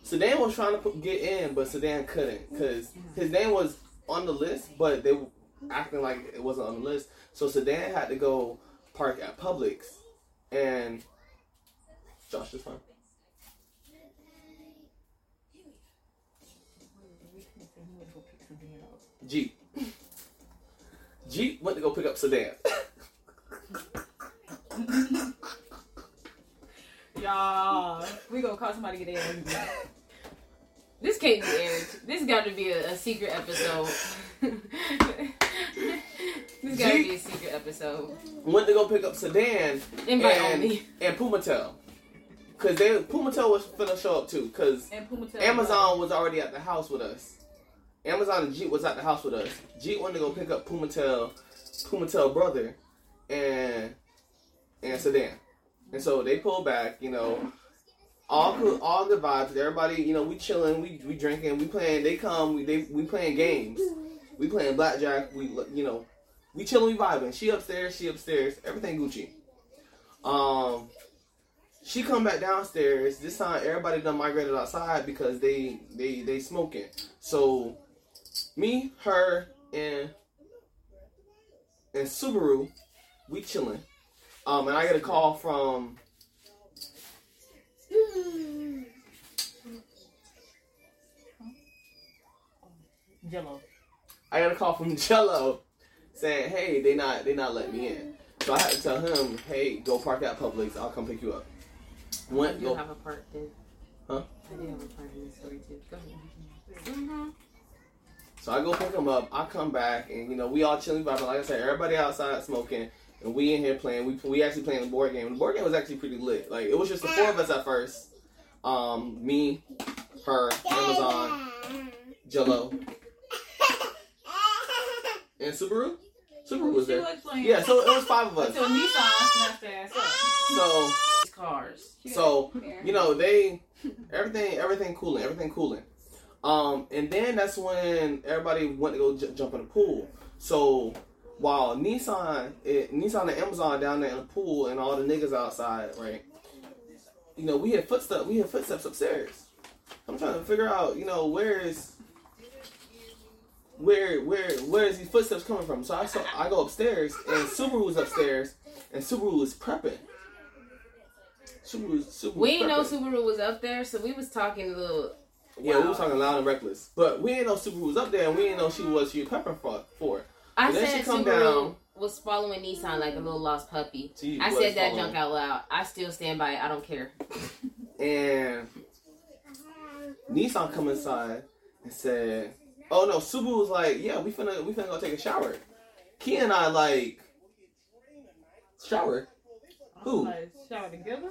Sedan was trying to get in, but Sedan couldn't because his name was on the list, but they were acting like it wasn't on the list. So Sedan had to go park at Publix, and Josh is fine. Jeep. Jeep went to go pick up Sedan. Y'all we gonna call somebody to get their. This can't be aired. This got to be a, a secret episode. this got to be a secret episode. Went to go pick up Sedan Invite and, only. and Pumatel. Cause they Pumatel was finna show up too. Cause And Puma tell Amazon was already at the house with us. Amazon and Jeep was at the house with us. Jeep wanted to go pick up Pumatel, Pumatel brother, and and Sedan. And so they pulled back. You know, all all good vibes. Everybody, you know, we chilling, we we drinking, we playing. They come, we they we playing games. We playing blackjack. We you know, we chilling, we vibing. She upstairs, she upstairs. Everything Gucci. Um, she come back downstairs. This time, everybody done migrated outside because they they they smoking. So, me, her, and and Subaru, we chilling. Um, and I get a call from Jello. I got a call from Jello saying, "Hey, they not they not letting me in." So I had to tell him, "Hey, go park at Publix. I'll come pick you up." I Went do go. have a part then. Huh? I do have a part in this story too. Go ahead. Mm-hmm. So I go pick him up. I come back, and you know we all chilling, vibing. Like I said, everybody outside smoking, and we in here playing. We we actually playing the board game. The board game was actually pretty lit. Like it was just the four of us at first. Um, me, her, Amazon, Jello, and Subaru. Subaru was there. Yeah, so it was five of us. Until Nissan snatched their ass up. So These cars. So, you know they everything everything cooling everything cooling um and then that's when everybody went to go j- jump in the pool so while nissan it, nissan and amazon down there in the pool and all the niggas outside right you know we had footsteps we had footsteps upstairs i'm trying to figure out you know where is where where where is these footsteps coming from so i saw i go upstairs and subaru was upstairs and subaru was prepping Subaru, Subaru We was know. Subaru was up there, so we was talking a little. Yeah, we Wow. was talking loud and reckless. But we didn't know Subaru was up there, and we didn't know she was she was prepping for. for. I And said she come Subaru down. was following Nissan like a little lost puppy. She I said that following. junk out loud. I still stand by it. I don't care. And Nissan come inside and said, "Oh no, Subaru was like, yeah, we finna we finna go take a shower." Kia and I like shower. Who? Like, shower together?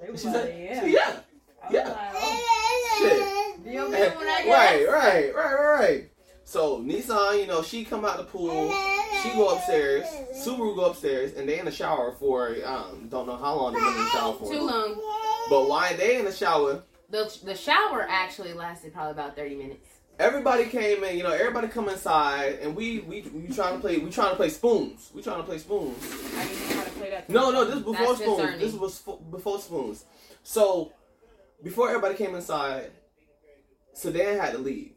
They was She like, yeah. yeah, yeah. like, oh, shit. you okay when I right, right, right, right, right. So Nissan, you know, she come out the pool, she go upstairs, Subaru go upstairs, and they in the shower for um, don't know how long they been in the shower for. Too long. But while they in the shower, The the shower actually lasted probably about thirty minutes. everybody came in. You know, everybody come inside, and we we we trying to play. We trying to play spoons. We trying to play spoons. I didn't know how to play that. No, no, this is before That's spoons. concerning. This was before spoons. So before everybody came inside, Sedan had to leave.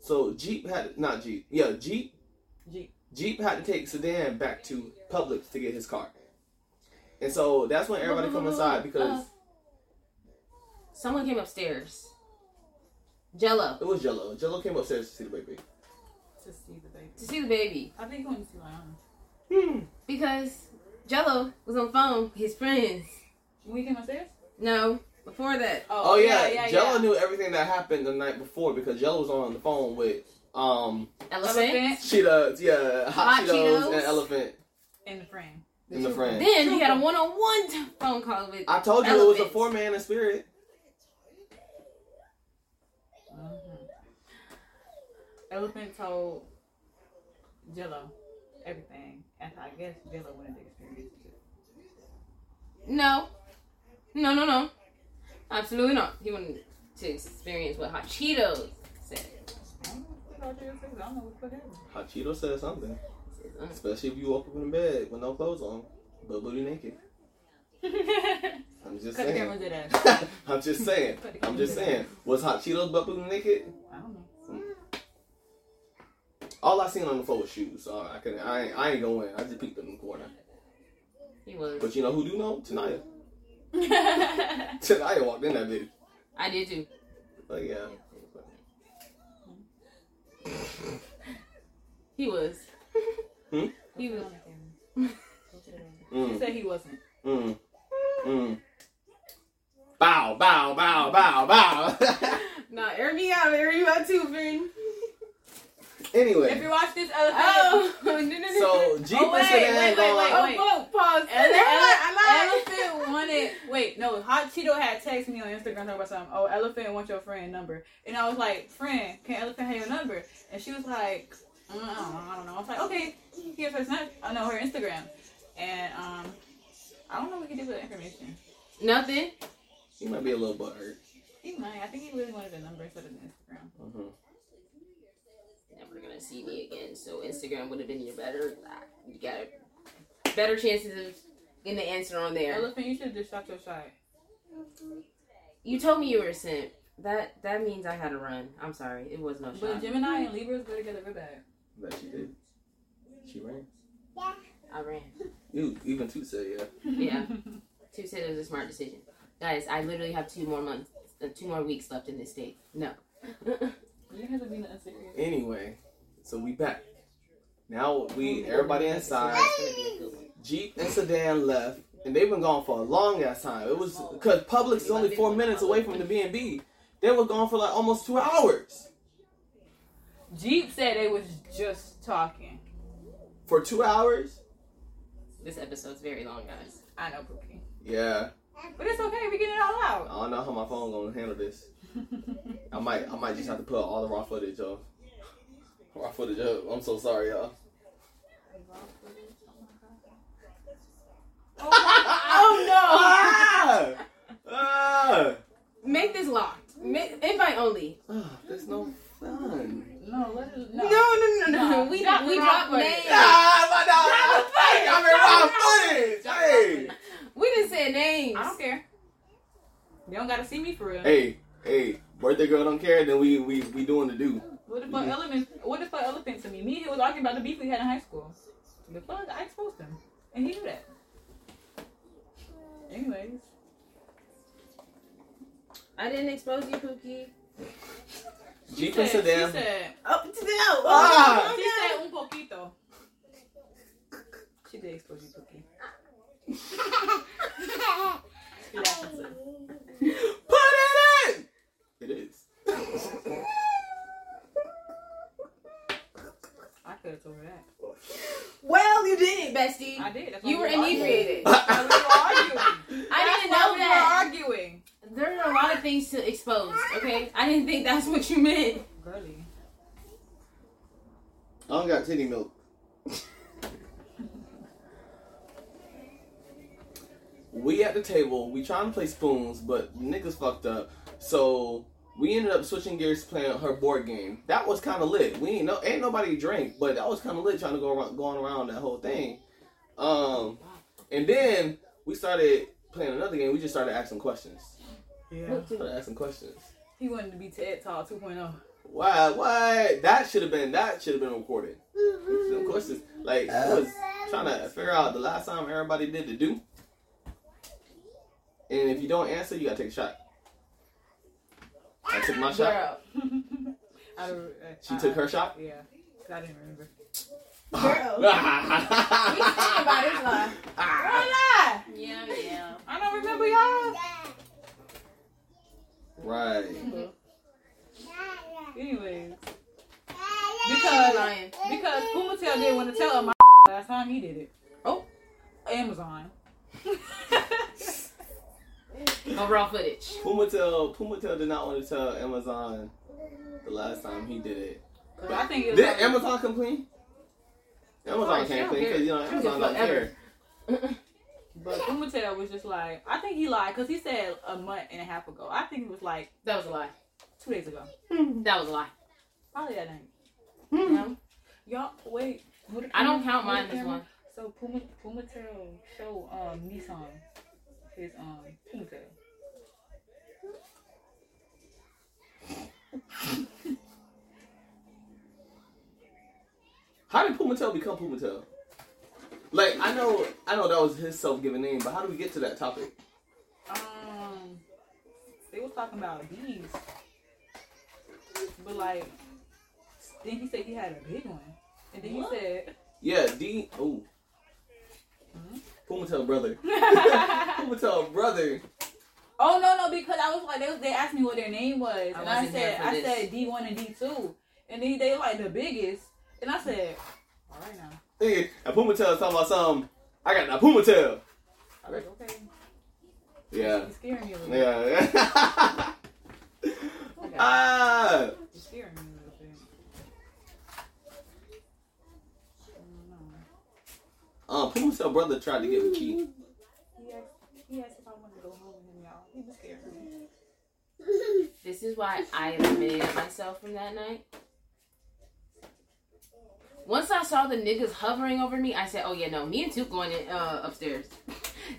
So Jeep had not Jeep. Yeah, Jeep. Jeep. Jeep had to take Sedan back to Publix to get his car. And so that's when everybody come inside because Uh, someone came upstairs. Jello it was Jello. Jello came upstairs to see the baby. To see the baby. to see the baby I think he went to see Lionel. Hmm. because Jello was on the phone with his friends. When he came upstairs? No, before that. Oh yeah, yeah, Jello yeah. knew everything that happened the night before because Jello was on the phone with um Elephant. Elephant Cheetah, yeah, hot, Hot Cheetos, Cheetos. and Elephant in the frame. In the frame. Then he had a one-on-one t- phone call with. I told you it was a four man in spirit. Mhm. Elephant told Jello everything. And I guess Jello wanted to experience it. No, no, no, no, absolutely not. He wanted to experience what Hot Cheetos said. I don't know what Jello said. I don't know what the fuck happened. Hot Cheeto said something, especially if you woke up in the bed with no clothes on, but booty naked. I'm just Cut saying. cameras at that. I'm just saying. Cut I'm just saying. Was Hot Cheetos butt booty naked? I don't know. Mm. All I seen on the floor was shoes, so I can I ain't, I ain't gonna win. I just peeked in the corner. he was. But you know who do know? Tanaya. Tanaya walked in that bitch. I did too. Like yeah. He was. Hmm? He was. Mm, said he wasn't. mm, mm. Bow, bow, bow, bow, bow. Nah, air me out, air you out too, friend. If you watch this other Oh, no, no, no. so Jeep Oh, wait, and Sedan wait, wait, going- wait, Oh, wait. whoa, pause. Ele- Never mind, ele- I elephant wanted. Wait, no. Hot Cheeto had texted me on Instagram talking about something. Oh, elephant wants your friend number, and I was like, friend, can elephant have your number? And she was like, mm, I don't know, I don't know. I was like, okay, here's her snap. I know her Instagram, and um, I don't know what he did with that information. Nothing. he might be a little butthurt. He might. I think he really wanted the number instead of the Instagram. Mhm. Never gonna see me again. So Instagram would have been your better. You got better chances of getting the answer on there. Elephant, you should have just shot your shot. You told me you were a simp. That that means I had to run. I'm sorry. It was no But shot. Gemini and Libras go together real bad. That she did. She ran. Yeah. I ran. You even two said yeah. Yeah. Two said it was a smart decision. Guys, I literally have two more months, uh, two more weeks left in this state. No. You guys are being unserious. Anyway, so we back. Now we everybody inside. That's gonna be a good one. Jeep and Sedan left, and they've been gone for a long ass time. It was because Publix is only four minutes away from the B and B. They were gone for like almost two hours. Jeep said they was just talking. For two hours? This episode's very long, guys. I know, Pookie. Yeah. But it's okay. We get it all out. I don't know how my phone gonna handle this. I might, I might just have to put all the raw footage of. Raw footage up. I'm so sorry, y'all. Oh Ah! Ah! Make this locked. Make, invite only. Ah, There's no fun. no, let it, No, no. no, no, no. No. We Not we raw dropped names. Ah, my dog. I mean, raw footage. Hey, We didn't say names. I don't care. You don't gotta see me for real. hey, hey. Birthday girl don't care. Then we we we doing the do. What the fuck elephant? What the fuck elephant to me? Me and he was arguing about the beef we had in high school. The fuck, I exposed him, and he knew that. Anyways, I didn't expose you, Pookie. Jeep she said, Sedan. she said, Oh, no. Ah! she said un poquito. She did expose you, Pookie. She laughed and said, Put it in. It is. I could have told her that. Well, you did, bestie. I did. That's You were arguing. inebriated. We were arguing. I didn't why know we that. were arguing. There are a lot of things to expose, okay? I didn't think that's what you meant. Girly. I don't got titty milk. we at the table, we trying to play spoons, but niggas fucked up. So we ended up switching gears to playing her board game. That was kind of lit. We ain't no ain't nobody drink, but that was kind of lit trying to go around going around that whole thing. Um, and then we started playing another game. We just started asking questions. Yeah. Started asking questions. He wanted to be TED Talk oh. 2.0. Why? Why? That should have been. That should have been recorded. Some questions. Like I was trying to figure out the last time everybody did the do. And if you don't answer, you gotta take a shot. I took my shot. Girl. I, uh, She I- took her shot. Yeah, I didn't remember. Girl. He's thinking about his life. Why not? Yeah, yeah. I don't remember y'all. right. Anyways. Because because Pumatel didn't want to tell him my last time he did it. Oh. Amazon. No raw footage. Pumatel Pumatel did not want to tell Amazon the last time he did it. But I think it was Did like- Amazon complain? Amazon course, she can't don't clean because you know care. She don't Amazon give a don't care. But Pumatel was just like, I think he lied because he said a month and a half ago. I think it was like That was a lie. two days ago. That was a lie. Probably that night. No. Y'all, wait. What I don't count mine as camera- one. So Puma Pumatel show um Nissan his um Pumatel. How did Puma Pumatel become Puma Pumatel? Like I know, I know that was his self-given name, but how do we get to that topic? Um, they was talking about bees, but like, then he said he had a big one, and then What? he said, Yeah, D. Oh, Mhm. Pumatel brother. Puma tell brother Oh no, no, because I was like they was, they asked me what their name was, I and I wasn't here said for I this. said D one and D two, and they they like the biggest, and I said, all right now, Nigga, a Puma tail talking about something. I got that Puma tail. I was like okay, Yeah. you're scaring me a little. Yeah. ah. You're scaring me a little bit. I don't know. Um, Puma tail brother tried to get with Key. He asked, he asked if I wanted to go home with him, y'all. He was scared of me. This is why I eliminated myself from that night. Once I saw the niggas hovering over me, I said, "Oh yeah, no, me and Toot going in, uh, upstairs."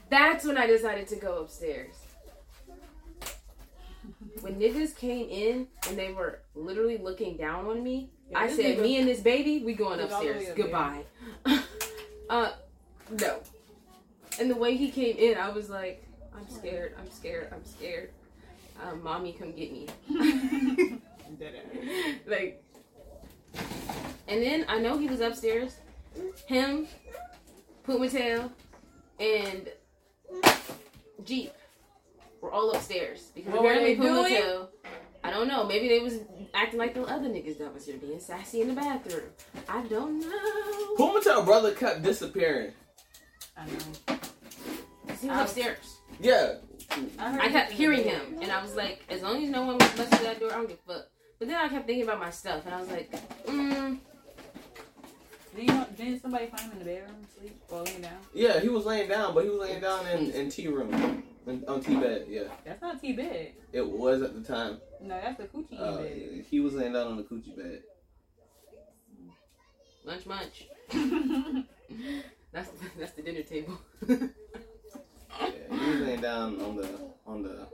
That's when I decided to go upstairs. When niggas came in and they were literally looking down on me, Yeah, I said, "Me and this baby, we going was all the upstairs. Goodbye." uh, no. And the way he came in, I was like, "I'm scared. I'm scared. I'm scared." Uh, mommy, come get me. Like, and then I know he was upstairs. Him, Pumatail, and Jeep were all upstairs because What were apparently they doing? I don't know. Maybe they was acting like the other niggas downstairs, being sassy in the bathroom. I don't know. Puma tail brother kept disappearing. I know. 'Cause He was upstairs. Yeah. heard I kept hearing him, and I was like, as long as no one was busting that door, I don't give a fuck. But then I kept thinking about my stuff, and I was like, mm, Didn't, you, didn't somebody find him in the bedroom sleep or laying down? Yeah, he was laying down, but he was laying down in, in T room. In, on T bed, yeah. That's not T bed. It was at the time. No, that's the coochie Uh, bed. he was laying down on the coochie bed. Lunch, munch. That's that's the dinner table. Yeah, he was laying down on the on the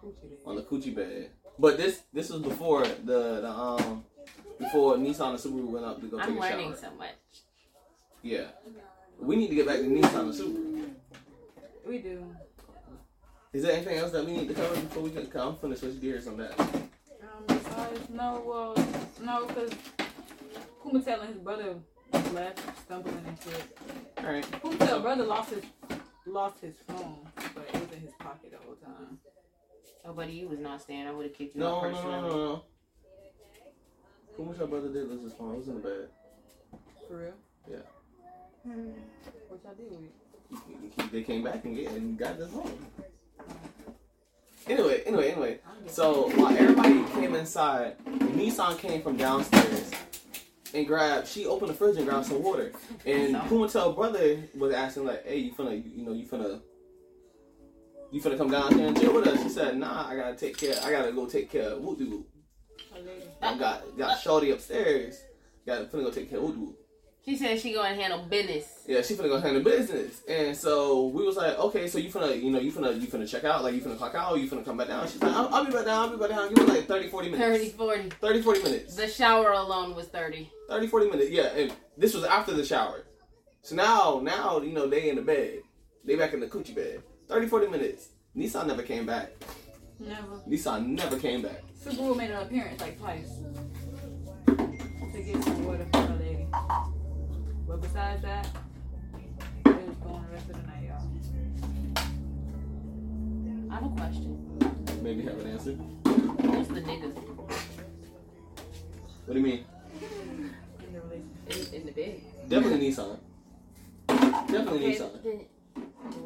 coochie on the coochie bed. But this this was before the, the um before Nissan and Subaru went up to go I'm take a learning shower. so much. Yeah. We need to get back to Nissan and Subaru. We do. Is there anything else that we need to cover before we can come? I'm finna switch gears on that. Um, besides, no, well, no, because Kumatel and his brother left, stumbling and shit. Alright. Kumatel brother lost his lost his phone, but it was in his pocket the whole time. Oh, buddy, you was not staying. I would have kicked you No, out no, no, no, no. Who was your brother did lose his phone? It was in the bed. For real? Yeah. What y'all did with it? He- he- They came back and, get, and got the phone. Anyway, anyway, anyway. I don't get So while everybody came inside, Nissan came from downstairs and grabbed. She opened the fridge and grabbed some water. And Pumatel brother was asking like, "Hey, you finna, you, you know, you finna, you finna come down here and chill with us?" She said, "Nah, I gotta take care. I gotta go take care of Woodoo. a. I got got Shorty upstairs. Got to finna go take care of Woodoo." She said she gonna handle business. Yeah, she finna go handle business. And so we was like, okay, so you finna, you know, you finna, you finna check out, like you finna clock out, you finna come back down. She's like, I'll, I'll be back down, I'll be back down. Give me like 30, 40 minutes. 30, 40. 30, 40 minutes. The shower alone was 30. 30, 40 minutes. Yeah, and this was after the shower. So now, now, you know, they in the bed. They back in the coochie bed. 30, 40 minutes. Nissan never came back. Never. Nissan never came back. Subaru made an appearance like twice But besides that, it was going the rest of the night, y'all. I have a question. Maybe have an answer. Who's the niggas What do you mean? In the relationship. in, in the bed? Definitely Nissan. Definitely Okay, Nissan. then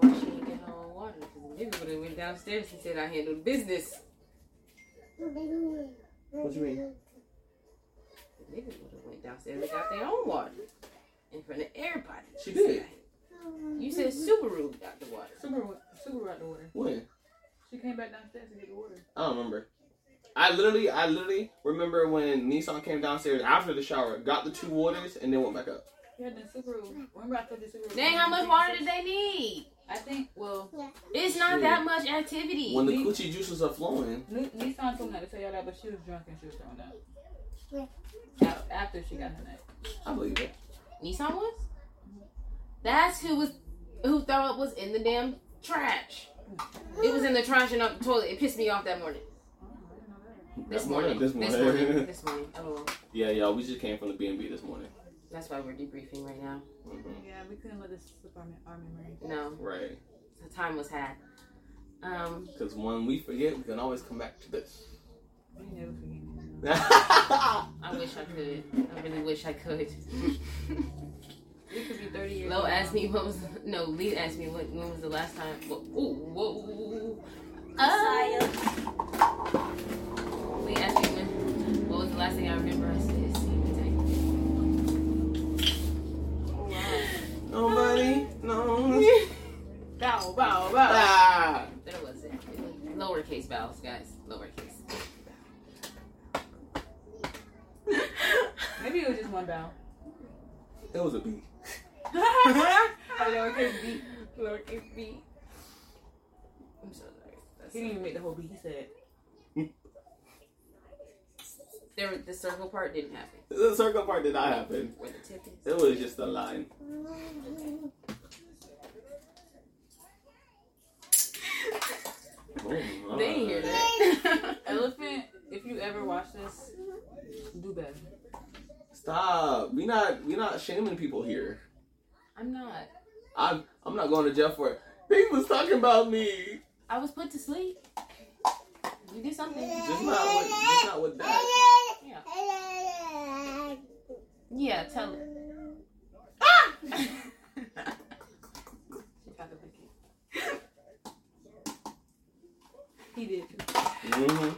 why she ain't get her own water? Because the nigga would have went downstairs and said I handled business. What do you mean? The niggas would have went downstairs and got their own water in front of everybody. She did. You said Subaru got the water. Subaru, Subaru out the water. When? She came back downstairs to get the water. I don't remember. I literally, I literally remember when Nissan came downstairs after the shower, got the two waters, and then went back up. Yeah, then Subaru. Remember I told you Subaru. Dang, how much water did they need? I think. Well, It's not Shit. that much activity. When the coochie juices are flowing, Ni- Nissan told me not to tell y'all that, but she was drunk and she was throwing up. A- After she got her nut. I believe it. Nissan was? That's who was who threw up was in the damn trash. It was in the trash and up the toilet. It pissed me off that morning. I didn't. This morning. This This morning. morning. This morning. Oh, yeah, y'all, we just came from the B&B this morning. that's why we're debriefing right now. hmm Yeah, we couldn't let this slip our, our memory. No, Right. the time was had. Um, Because when we forget, we can always come back to this. You never forget me. I wish I could. I really wish I could. It could be 30 years. Lo asked me what was no. Lee asked me what when was the last time. Whoa, whoa, whoa. Messiah. Lee asked me when what was the last thing I remember. I said see you today. Nobody knows. Bow, bow, bow. ah. That was it. it was lowercase vowels, guys. Lowercase. Maybe it was just one bow. It was a beat. A lowercase B. Lowercase b. I'm so sorry. That's He didn't even make the whole beat. He said, there, the circle part didn't happen. The circle part did not happen. Where the tip is. It was just a line. Oh my. They hear that. Elephant, if you ever watch this, do better. Stop. We not we not shaming people here. I'm not. I'm I'm not going to jail for it. He was talking about me. I was put to sleep. You did something. Just not with just not with that. Yeah. Yeah, tell her. She got the cookie. He did. Mm-hmm.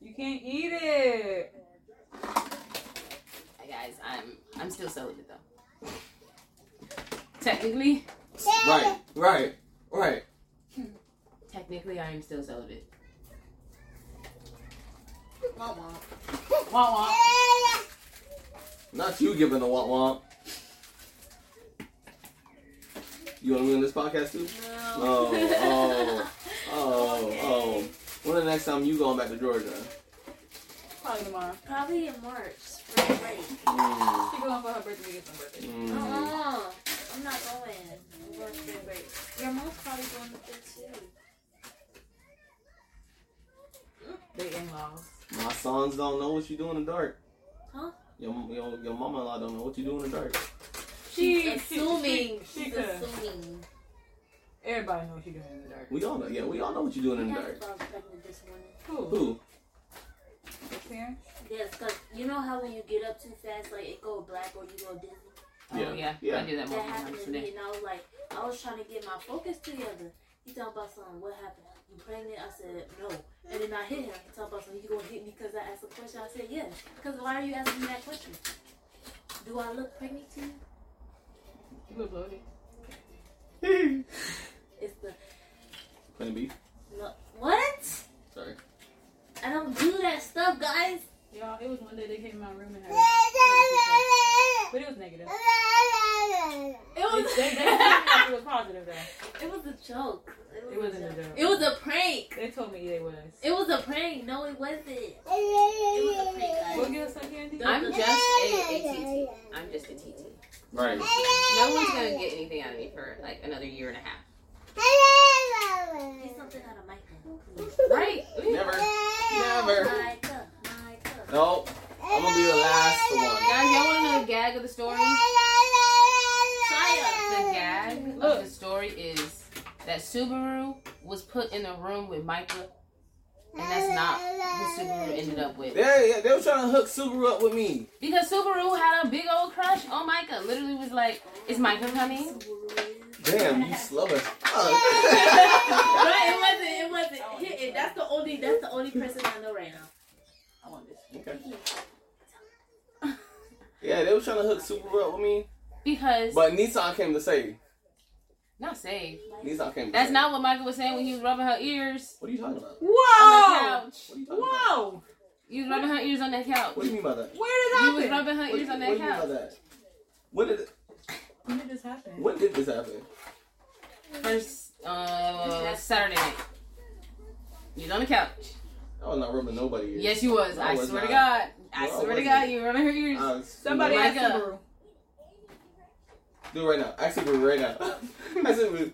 you can't eat it. Hey guys, I'm I'm still celibate though. Technically, Right, right, right. technically I am still celibate. Wah wah. Not you giving a womp womp. You want to be on this podcast too? No. Oh, oh, oh, oh. When the next time you going back to Georgia? Probably tomorrow. Probably in March, spring break. Mm, She going for her birthday. We get some birthday. mm. Uh-uh. I'm not going. I'm going spring break. Your mom's probably going with it too. They in-laws. My sons don't know what you do in the dark. Huh? Your your, your mama-in-law don't know what you do in the dark. She, She's assuming. She, she She's could. assuming. Everybody knows she doing in the dark. We all know. Yeah, we all know what you're doing in the dark. this. Who? Who? Your parents? Yes, cause you know how when you get up too fast, like it go black or you go dizzy. Oh Yeah. yeah, Yeah. I do that That multiple happened times to me, and I was like, I was trying to get my focus together. He talking about something. What happened? You pregnant? I said no, and then I hit him. He talking about something. You gonna hit me because I asked a question? I said yes. Because why are you asking me that question? Do I look pregnant to you? You look bloated. It's the Plain beef. no. What? Sorry. I don't do that stuff, guys. Y'all, it was one day they came in my room and had But it was negative. It It, was. they, they told it was positive though. It was a joke. It wasn't a joke. It was a prank. They told me it was. It was a prank. No, it wasn't. It was a prank, Go guys. get us some candy. I'm just a, a TT. I'm just a TT. Right. No one's gonna get anything out of me for like another year and a half. Get something out of Micah. Right? Never. Never. Micah, Micah. Nope. I'm gonna be the last one. Guys, y'all wanna know the gag of the story? The gag of the story is that Subaru was put in a room with Micah, and that's not who Subaru ended up with. Yeah, yeah, they were trying to hook Subaru up with me. Because Subaru had a big old crush on Micah. Literally was like, "Is Micah coming?" Damn, you slow as fuck. Right, it wasn't. It wasn't. Here, and that's the only. That's the only person I know right now. I want this. okay. Yeah, they were trying to hook Super up with me, Because but Nissan came to save. not save. Nissan came. To That's save. not what Michael was saying when he was rubbing her ears What are you talking about? on the Whoa! couch. What are you talking about? Whoa! You was rubbing her ears on that couch. What do you mean by that? Where did You it was happen? rubbing her What do ears you, on what that do you mean by couch. that? When did it, When did this happen? when did this happen? First uh, Saturday night. You was on the couch. I was not rubbing nobody. ears. Yes, you was. I I was swear to not. God. I No, I swear to wasn't. God, you were rubbing her ears. I was- Somebody asked Micah. Subaru. do it right now. Ask Subaru right now. Ask Subaru.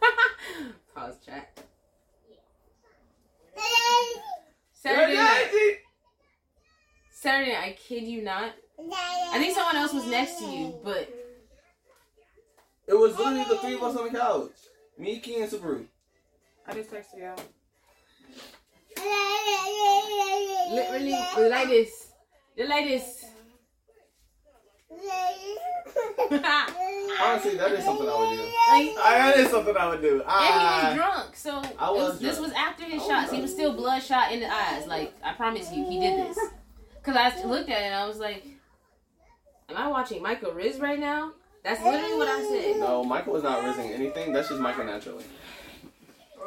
Pause chat. Saturday night. Saturday. I kid you not. I think someone else was next to you, but It was literally the three of us on the couch. Me, Key, and Subaru. I just texted y'all. Literally like this. They're like this. Honestly, that is something I would do. Like, I, that is something I would do. and he was Ah, drunk, so I it was was- this was after his I was shots. He was still bloodshot in the eyes. Like I promise you, he did this. Cause I looked at it and I was like, "Am I watching Michael Riz right now?" That's literally what I said. no, Michael is not rizzing anything. That's just Michael naturally.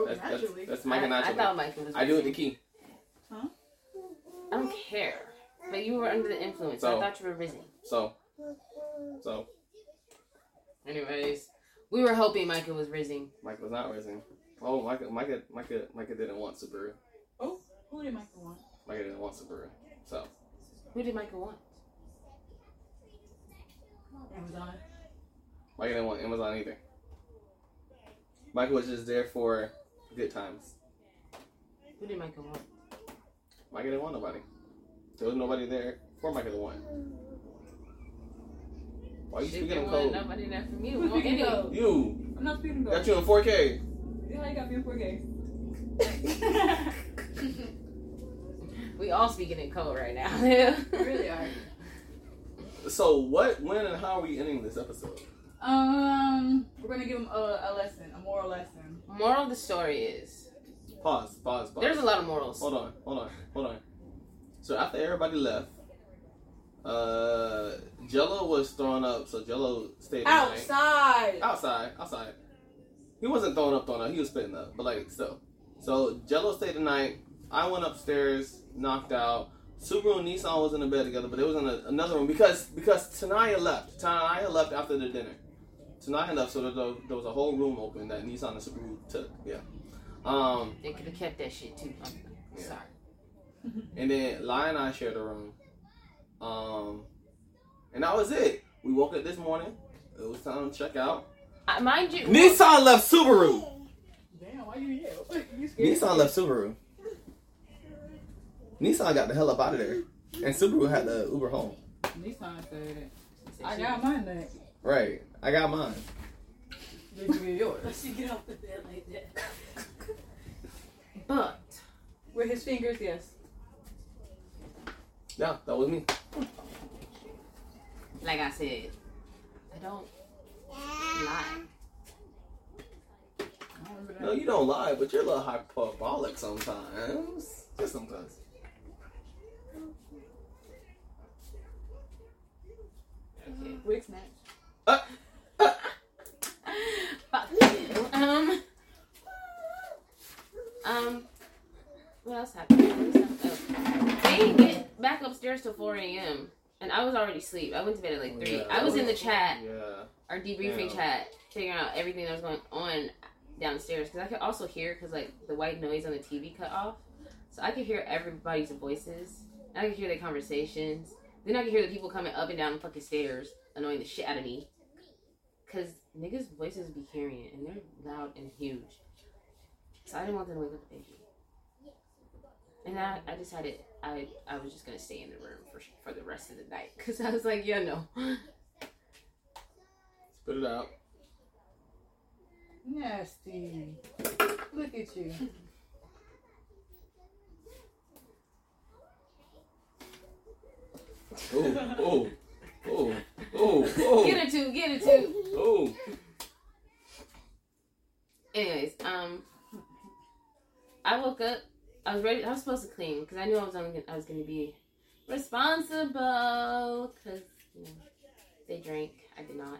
Oh, That's, that's, naturally. that's I, Michael I naturally. thought Michael was. I do it to rizzing. Key. I don't care, but you were under the influence. So So- I thought you were rizzing. So, so Anyways, we were hoping Michael was rizzing. Michael was not rizzing. Oh, Michael, Michael, Michael, Michael didn't want Subaru. Oh, who did Michael want? Michael didn't want Subaru. So Who did Michael want? Amazon. Michael didn't want Amazon either. Michael was just there for good times. Who did Michael want? Michael didn't want nobody. There was nobody there for Michael to want. Why are you Shit, speaking there in wasn't code? Nobody there from you. Who's speaking any- code? You I'm not speaking code. got though. you in 4K. Yeah, you got me in 4K. We all speaking in code right now. really are. So what, when, and how are we ending this episode? Um, we're gonna give him a, a lesson, a moral lesson. Moral of the story is Pause. Pause. Pause. there's a lot of morals. Hold on, hold on, hold on. So after everybody left, uh, Jello was thrown up. So Jello stayed the night. Outside. outside, outside. He wasn't throwing up, throwing up. He was spitting up, but like still. So Jello stayed the night. I went upstairs, knocked out. Subaru and Nissan was in the bed together, but it was in a, another room because because Tanaya left. Tanaya left after the dinner. Tanaya enough. so there was, a, there was a whole room open that Nissan and Subaru took. Yeah. Um, They could have kept that shit too. I'm Yeah. sorry. and then Lai and I shared a room. Um, and that was it. We woke up this morning. It was time to check out. Uh, mind you, Nissan left Subaru. Damn, why you yell? you scared? Nissan left Subaru. Nissan got the hell up out of there. And Subaru had the Uber home. Nissan said, I got mine back. Right. I got mine. Did you get yours? Let you get off the bed like that. but With his fingers, yes. Yeah, that was me. like I said, I don't lie. I don't remember that. No, you don't lie, but you're a little hyperbolic sometimes. Just sometimes. Okay. Quick snatch. Fuck you. Um. Um. What else happened? What else happened? Oh. They didn't get back upstairs till 4 a.m. And I was already asleep. I went to bed at like 3. Yeah, I was in the chat, Yeah. our debriefing Yeah. chat, figuring out everything that was going on downstairs. Because I could also hear, because like the white noise on the TV cut off. So I could hear everybody's voices. I could hear their conversations. Then I could hear the people coming up and down the fucking stairs, annoying the shit out of me. Cause niggas' voices be carrying, and they're loud and huge. So I didn't want them to wake up the baby. And I, I decided I, I was just gonna stay in the room for for the rest of the night. Cause I was like, yeah, no. Spit it out. Nasty. Look at you. oh, oh, oh, oh, ooh, Get it too, get it too. Oh. Anyways, um, I woke up. I was ready. I was supposed to clean because I knew I was only. I was going to be responsible because you know, they drank. I did not.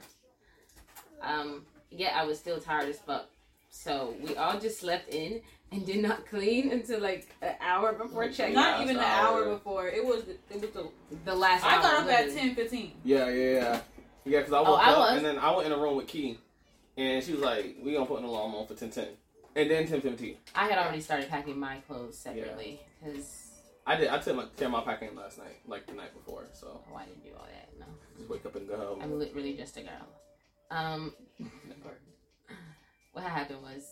Um, yet I was still tired as fuck. So we all just slept in and did not clean until like an hour before check. Not even an hour. hour before. It was. It was the. The last. I hour, got up at literally. ten fifteen. Yeah, yeah, yeah. Yeah, because I woke Oh, I up was. and then I went in a room with Key, and she was like, "We gonna put an alarm on for ten ten, and then ten fifteen. I had already started packing my clothes separately because I did. I took my tear my packing last night, like the night before. So oh, I didn't do all that. No, just wake up and go. I'm literally just a girl. Um, what happened was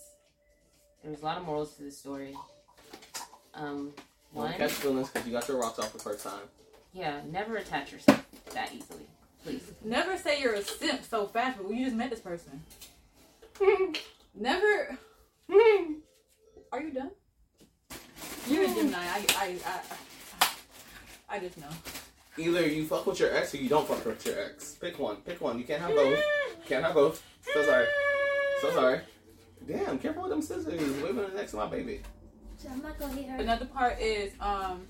there was a lot of morals to the story. Um, Don't one, catch feelings because you got your rocks off the first time. Yeah, never attach yourself that easily. Please. Never say you're a simp so fast, but you just met this person. Never. Are you done? You're a Gemini. I, I, I, I, I just know. Either you fuck with your ex or you don't fuck with your ex. Pick one. Pick one. You can't have both. Can't have both. So sorry. So sorry. Damn, careful with them scissors. Waving the next to my baby. I'm not gonna hit her. Another part is um.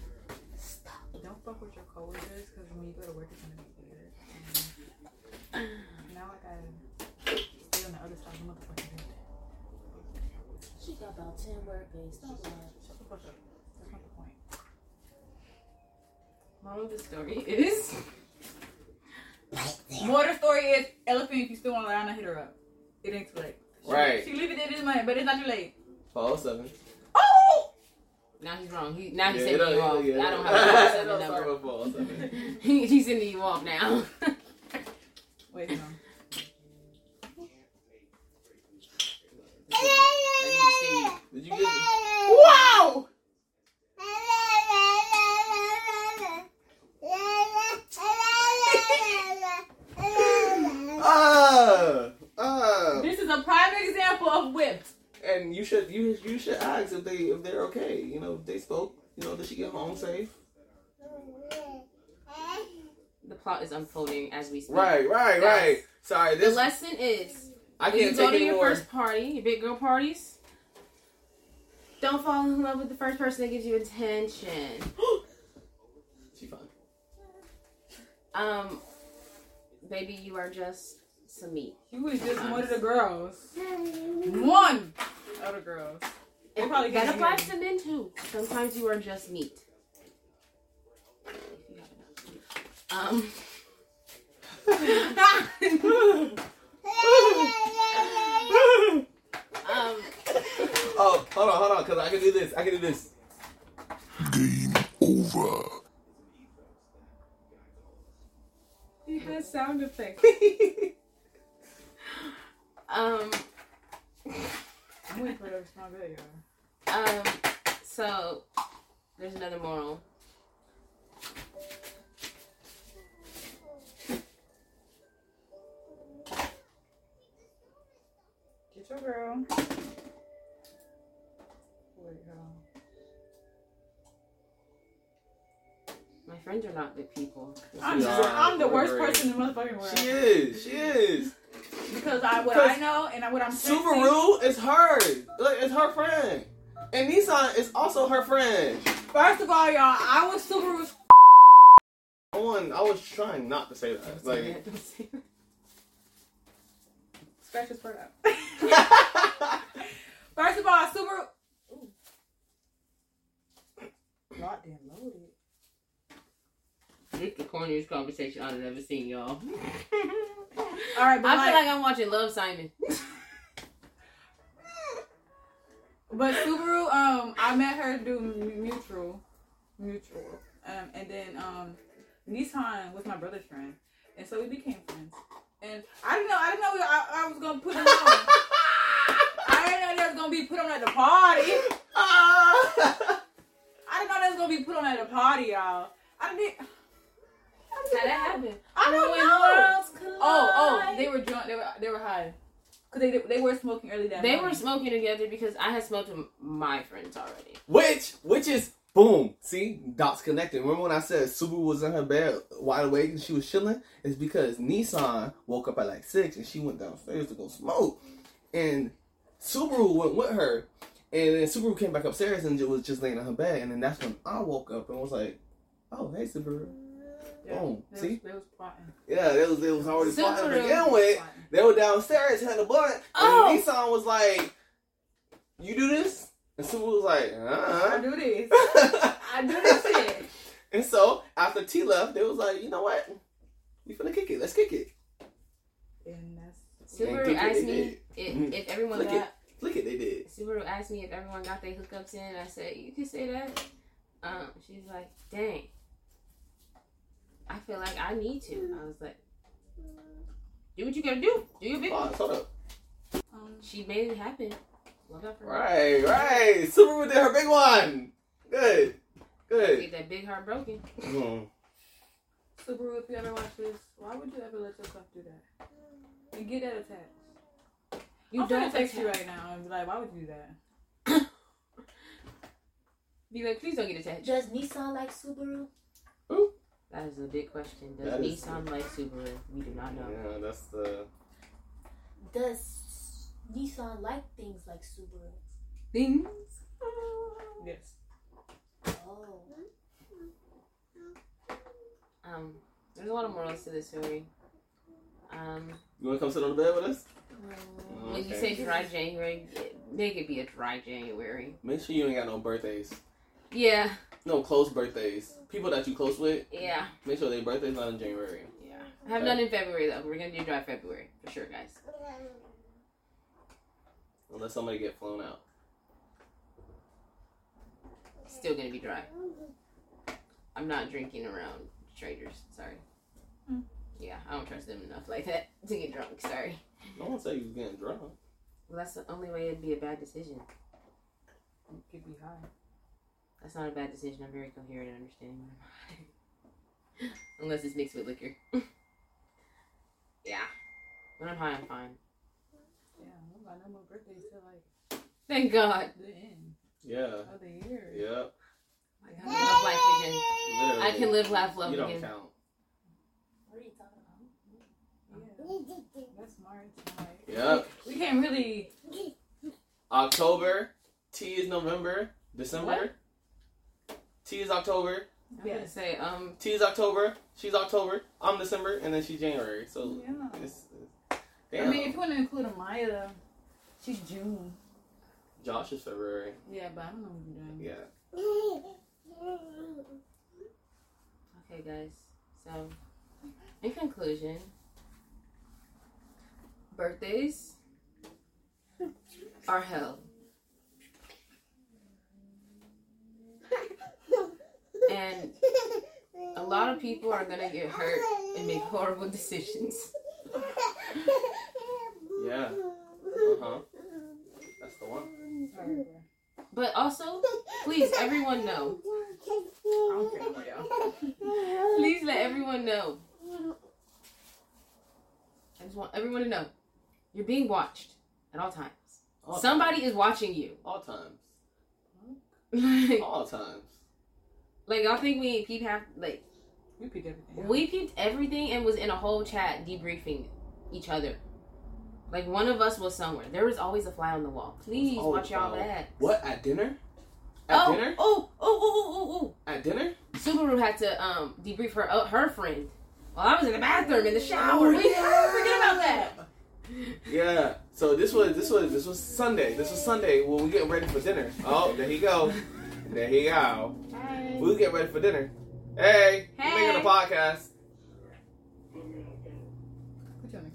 Don't fuck with your coworkers because when you go to work, it's gonna be weird. And now I gotta stay on the other side of the motherfucking bed. She got about 10 word days. Stop lying. Shut the fuck up. That's not the point. Moral of the story is More of the story is elephant. If you still want to lie, hit her up. It ain't too late. She, Right. She leave it in this money, but it's not too late. Follow seven. Oh! now he's wrong. He now he's Yeah, sending you off. yeah, I don't have a It oh seven number. with seven. he, he's sending you off now. Wait, no. Did you get Wow! Ah! Ah! This is a prime example of whipped. And you should you you should ask if they if they're okay. You know, they spoke. You know, did she get home safe? the plot is unfolding as we speak. Right, right, Yes. right. Sorry, The this lesson is I can't go take to your anymore. first party, your big girl parties, don't fall in love with the first person that gives you attention. she fine. Um, baby, you are just some meat. He was just one of the girls. One of the girls. They probably that can't applies hear to men too. Sometimes you are just meat. Um. um. Oh, hold on, hold on, cause I can do this. I can do this. Game over. He has sound effects. Um. I'm waiting for it to respond better, y'all. Um. So, there's another moral. Get your girl. Wait, y'all. My friends are not good people. I'm, Yeah, just, I'm the worst great. person in the motherfucking world. She is. She is. Because I what I know and what I'm sensing- Subaru is her. Like, it's her friend. And Nissan is also her friend. First of all, y'all, I was Subaru's. I want, I was trying not to say that. Like, Scratch this part out. First of all, Subaru. Ooh. Goddamn loaded. This is the corniest conversation I've ever seen, y'all. All right, but I like, feel like I'm watching Love Simon. but Subaru, um, I met her do mutual, mutual, um, and then um, Nissan was my brother's friend, and so we became friends. And I didn't know, I didn't know I, I was gonna put it on. I didn't know that was gonna be put on at the party. Ah. I didn't know that was gonna be put on at the party, y'all. I didn't. How that happened? I don't When know. Oh, oh, they were drunk. They were they were high. Cause they they were smoking early that They morning. were smoking together because I had smoked with my friends already. Which, which is boom. See, dots connected. Remember when I said Subaru was in her bed wide awake and she was chilling? It's because Nissan woke up at like six and she went downstairs to go smoke, and Subaru went with her, and then Subaru came back upstairs and was just laying on her bed, and then that's when I woke up and was like, "Oh, hey, Subaru." Yeah, Boom. They See? was, they was plotting. Yeah, it was it was already plotting to begin with. They were downstairs had a blunt, Oh. and Nissan was like, "You do this?" And Subaru was like, I "Uh." do this. I do this shit. And so after T left, they was like, you know what? We finna kick it. Let's kick it. And that's Subaru it, asked they me if, Mhm. if everyone got Flick it. They did. Subaru asked me if everyone got their hookups in. I said, "You can say that." Um, she's like, "Dang, I feel like I need to." I was like, "Do what you gotta do. Do your big." Pause. Hold up. um, She made it happen. Love that for her. Right, right. Subaru did her big one. Good, good. Get that big heart broken. Mhm. Subaru, if you ever watch this, why would you ever let yourself do that? And get that attached. You I'm don't gonna text you right now and be like, why would you do that? Be like, please don't get attached. Does Nissan like Subaru? That is a big question. Does That is- Nissan like Subaru? We do not know. Yeah, that's the. Does Nissan like things like Subaru? Things. Yes. Oh. Um, there's a lot of morals to this story. Um, You want to come sit on the bed with us? when you say dry January, make it be a dry January. Make sure you ain't got no birthdays. Yeah, No close birthdays. People that you close with, yeah, make sure their birthday's not in January. yeah. I have none in February though. We're gonna do dry February for sure, guys. Unless I'm gonna get flown out. Still gonna be dry. I'm not drinking around strangers. Sorry. Hmm. Yeah, I don't trust them enough like that to get drunk. Sorry. No one say you was getting drunk. Well, that's the only way it'd be a bad decision. You could be high. That's not a bad decision. I'm very coherent and understanding. when I'm high. Unless it's mixed with liquor. yeah. When I'm high, I'm fine. Yeah, I don't got no more birthdays till like Thank God. the end Yeah. of the year. Yep. I can live life again. Literally. I can live, laugh, love again. You don't again. count. What are you talking about? Yeah. That's March. Like, Yep. We can't really. October. T is November. December. What? T is October. I'm gonna say, um, T is October. She's October. I'm December, and then she's January. So Yeah. it's, it's damn. I mean, if you want to include Amaya, she's June. Josh is February. Yeah, but I don't know what you're doing. Yeah. okay, guys. So, in conclusion, birthdays are hell. And a lot of people are gonna get hurt and make horrible decisions. Yeah. Uh huh. That's the one. But also, please, everyone know. I don't care about. Please let everyone know. I just want everyone to know. You're being watched at all times. All Somebody is watching you. All times. like, All times. like y'all think we peep half like We pick everything. we peeped everything and was in a whole chat debriefing each other. Like one of us was somewhere. There was always a fly on the wall. Please always watch y'all on the. What at dinner? At Oh, dinner? oh, oh, oh, oh, oh, At dinner? oh. Subaru had to um debrief her uh, her friend while I was in the bathroom in the shower. We forget about that. Yeah. So this was this was this was Sunday. This was Sunday when we getting ready for dinner. Oh, there he go. There he go. Hey. We get ready for dinner. Hey, you Hey. making a podcast?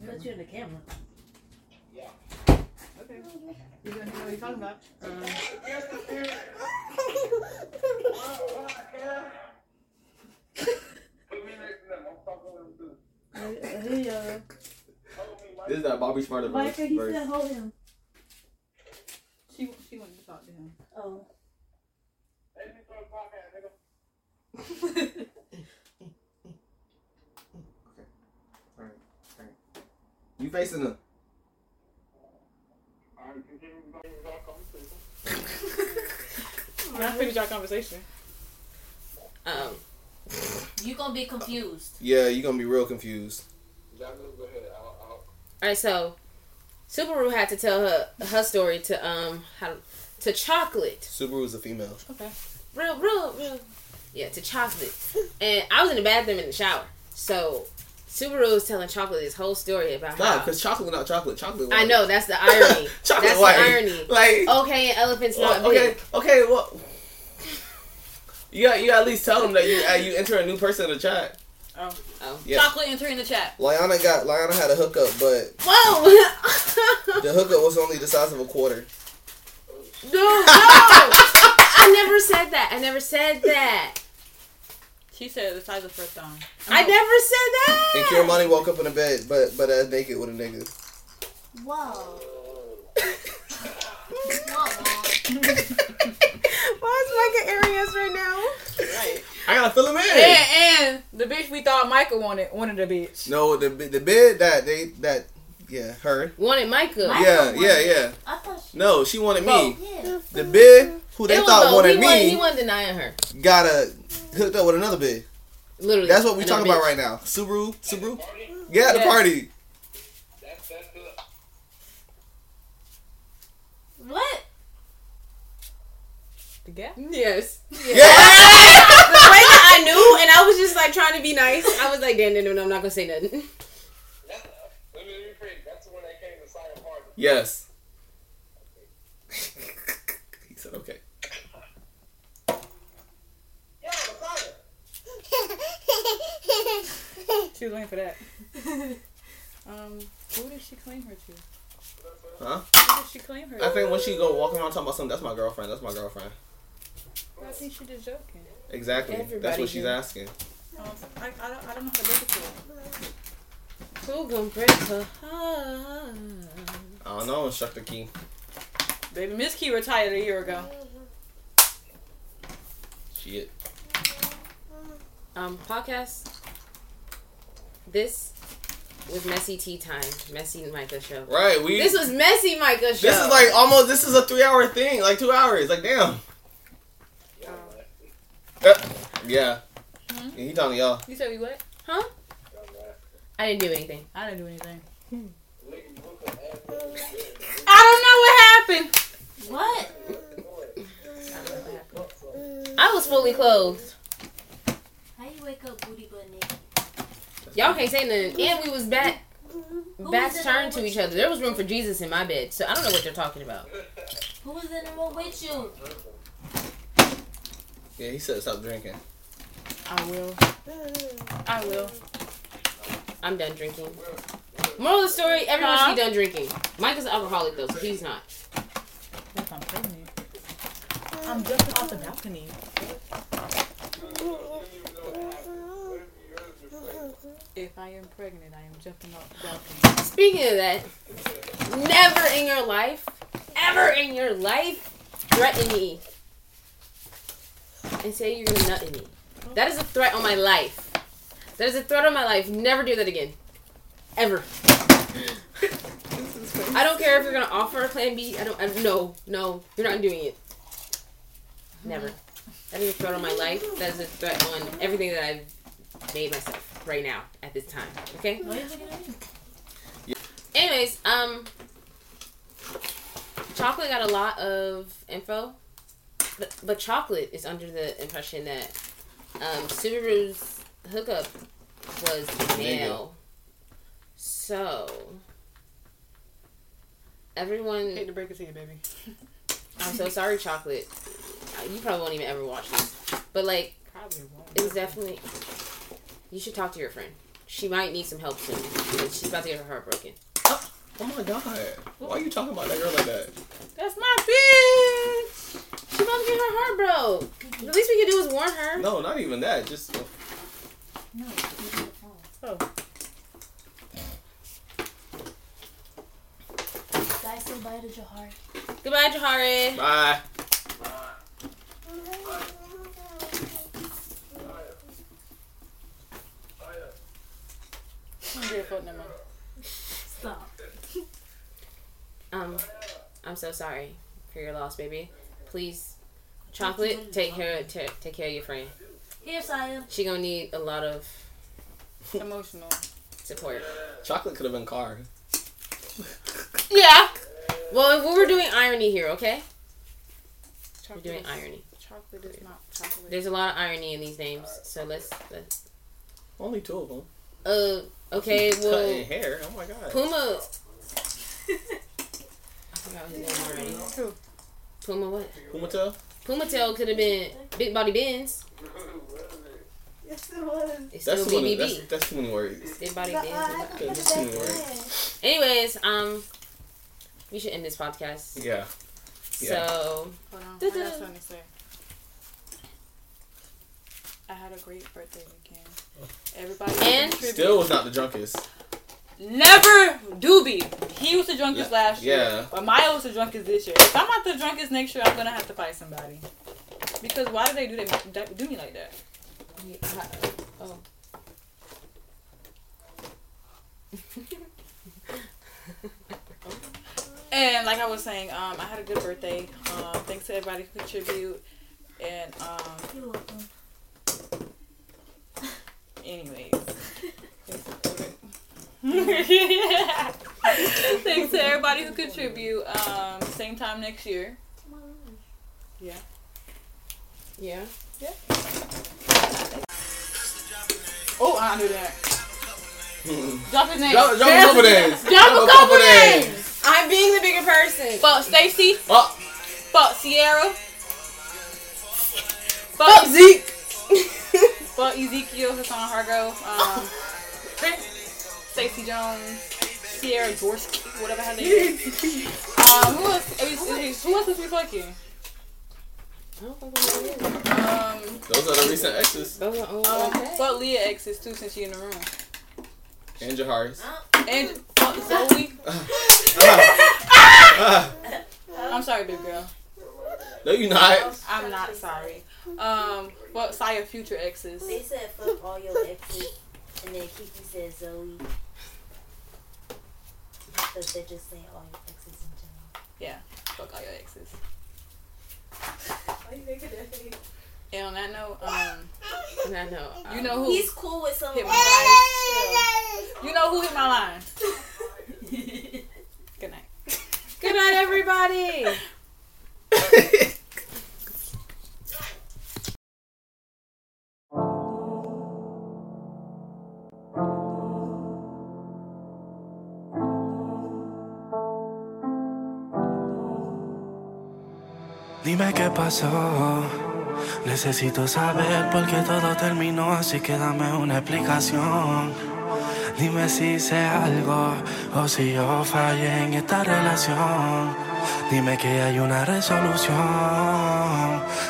Put you on the camera. Put you in the camera. Okay. You gonna know what you're talking about? Um, Hey, This is that Bobby Smarter verse. Micah, he verse. said hold him. she she wanted to talk to him. Oh. You facing him? Now finish our conversation. Um, You gonna be confused. Yeah, you're gonna be real confused. i'll go ahead All right, so Subaru had to tell her her story to um how to chocolate. Subaru is a female. Okay. real, real, real. Yeah, to chocolate. And I was in the bathroom in the shower. So Subaru is telling chocolate this whole story about Nah, how. because chocolate not chocolate. Chocolate. I know that's the irony. chocolate that's white. the irony. Like Okay, and elephants not Well, okay, big. okay, well, you got you gotta at least tell them that you uh, you enter a new person in the chat. Oh. Oh. Yeah. Chocolate entering the chat. Liyana got Liyana had a hookup, but Whoa! the hookup was only the size of a quarter. no, no! I never said that. I never said that. She said the size of her thumb. I never said that. And Kiramani woke up in a bed, but but uh, naked with a nigga. Whoa. Why is Micah Arias right now? Right. I gotta fill him in. And, and the the bitch we thought Michael wanted wanted a bitch. No, the the bid that they that yeah her. Wanted Micah. Micah Yeah, wanted yeah, it. yeah. She. No, she wanted me. Yeah. The bid who they thought wanted he wasn't- He wasn't denying her. got a hooked up with another bid. Literally. That's what we Another talking about right now. Subaru, Subaru. Yeah, the Yes. party. That's that's. What? The gap. Yes. Yeah. the way that I knew, and I was just like trying to be nice. I was like, damn, no, no, no, I'm not gonna say nothing. That's, let me rephrase. That's the one that came to Silent Harbor. Yes. he said okay. Yeah, Messiah. She was waiting for that. um, who did she claim her to? Huh? Who did she claim her? I to? think when she go walking around talking about something, that's my girlfriend. That's my girlfriend. I think she just joking. Exactly. that's Everybody what she's do. asking. Um, I, I, don't, I don't know how to break it to her. Who gonna break her heart? I don't know, instructor key. Baby, Miss Key retired a year ago. Shit. Um, podcast. This was messy tea time. Messy Micah show. Right. We. This was messy Micah show. This is like almost. This is a three-hour thing. Like two hours. Like damn. Uh, yeah. Hmm? Yeah, He talking to y'all. You said we what? Huh? I didn't do anything. I didn't do anything. I don't know what happened. What? I what happened. I was fully clothed. How you wake up booty butt naked? Y'all can't say nothing. And we was back backs turned to each other. There was room for Jesus in my bed, so I don't know what they're talking about. Who was in the room with you? Yeah, he said stop drinking. I will. I will. I'm done drinking. Moral of the story: Everyone Huh? should be done drinking. Micah's an alcoholic though, so he's not. If I'm pregnant. I'm jumping off the balcony. If I am pregnant, I am jumping off the balcony. Speaking of that, never in your life, ever in your life, threaten me and say you're gonna nut me. That is a threat on my life. That is a threat on my life. Never do that again. Ever. I don't care if you're gonna offer a plan B. I don't. I, no, no, you're not doing it. Never. That is a threat on my life. That is a threat on everything that I've made myself right now at this time. Okay. Why you looking at me? Anyways, um, chocolate got a lot of info, but, but chocolate is under the impression that um, Subaru's hookup was male. So everyone, Hate to break it to you, baby. I'm so sorry, chocolate. You probably won't even ever watch this, but like Probably won't. it was definitely. You should talk to your friend. She might need some help soon. She's about to get her heart broken. Oh, oh my god. Why are you talking about that girl like that? That's my bitch. She about to get her heart broke. The least we can do is warn her. No, not even that. Just uh, No. Oh, Guys, say bye to Jahar. Goodbye, Jahari. bye. I'm good for no more. Stop. Um, I'm so sorry for your loss, baby. Please, chocolate, take care, take, take care of your friend. Here, Saya. She gonna need a lot of Emotional. support. Chocolate could have been car. Yeah. Well, we were doing irony here, okay? We're Chocolate doing is, irony. chocolate is not chocolate. There's a lot of irony in these names, so let's. let's Only two of them. uh, okay. Cutting Well, hair. Oh my god. Puma. I forgot his name already. Who? Puma what? Puma tail? Puma Tail could have been Big Body Benz. Yes, it was. It's That's too many. That's, that's too many words. Big Body But, Benz. uh, Okay, put just the give me back a word. in. Anyways, um, we should end this podcast. Yeah. Yeah. So Hold on. I Da-da. got something to say. I had a great birthday weekend. Everybody And- Still was not the drunkest. Never Doobie. He was the drunkest Yeah. last year. Yeah. But Maya was the drunkest this year. If I'm not the drunkest next year, I'm gonna have to fight somebody. Because why do they do that do me like that? oh, And like I was saying, um, I had a good birthday. Um, thanks to everybody who contribute. And um, You're welcome. Anyways. Thanks to everybody who contribute. Um, same time next year. Yeah. Yeah. Yeah. Oh, I knew that. Drop his name. Drop, drop a couple names. Drop a couple names. I'm being the bigger person. Fuck Stacy. Oh, Fuck Sierra. Fuck Fuck, Zeke. fuck Ezekiel, Hassan Hargrove. Um, Stacey Jones. Sierra Gorski, whatever her name is. Um, who else? Is, is, who else is we fucking? I don't fucking know who it is. Um, those are the recent exes. Those are all um okay. fuck Leah exes too since she in the room. And Jaharis. And fuck Zoe. I'm sorry, big girl. no, you're not. I'm not sorry. Um, fuck Saya future exes. They said fuck all your exes, and then Kiki said Zoe. Because they're just saying all your exes in general. Yeah, fuck all your exes. Why you making that face? And on that note, um, And I know. you um, know who He's cool with some of Hit my my guys. you know who hit my line. Good night. Good night, everybody. Dime qué pasó. Necesito saber por qué todo terminó, así que dame una explicación. Dime si sé algo o si yo fallé en esta relación. Dime que hay una resolución.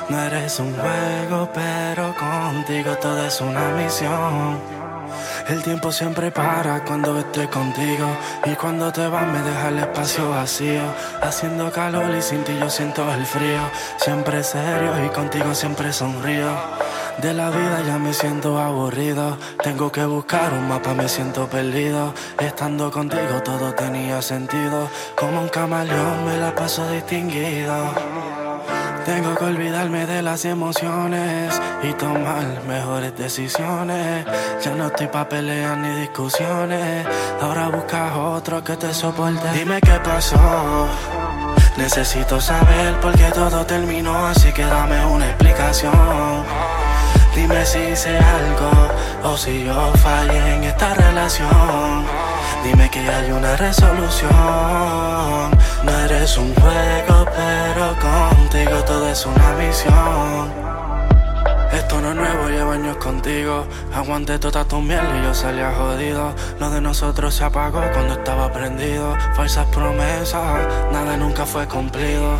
No eres un juego, pero contigo todo es una misión. El tiempo siempre para cuando estoy contigo. Y cuando te vas me deja el espacio vacío. Haciendo calor y sin ti yo siento el frío. Siempre serio y contigo siempre sonrío. De la vida ya me siento aburrido. Tengo que buscar un mapa, me siento perdido. Estando contigo todo tenía sentido. Como un camaleón me la paso distinguido tengo que olvidarme de las emociones y tomar mejores decisiones. Ya no estoy pa' peleas ni discusiones. Ahora buscas otro que te soporte. Dime qué pasó. Necesito saber por qué todo terminó, así que dame una explicación. Dime si sé algo o si yo fallé en esta relación. Dime que hay una resolución. Eres un juego, pero contigo todo es una misión. Esto no es nuevo, llevo años contigo. Aguanté toda tu miel y yo salía jodido. Lo de nosotros se apagó cuando estaba prendido. Falsas promesas, nada nunca fue cumplido.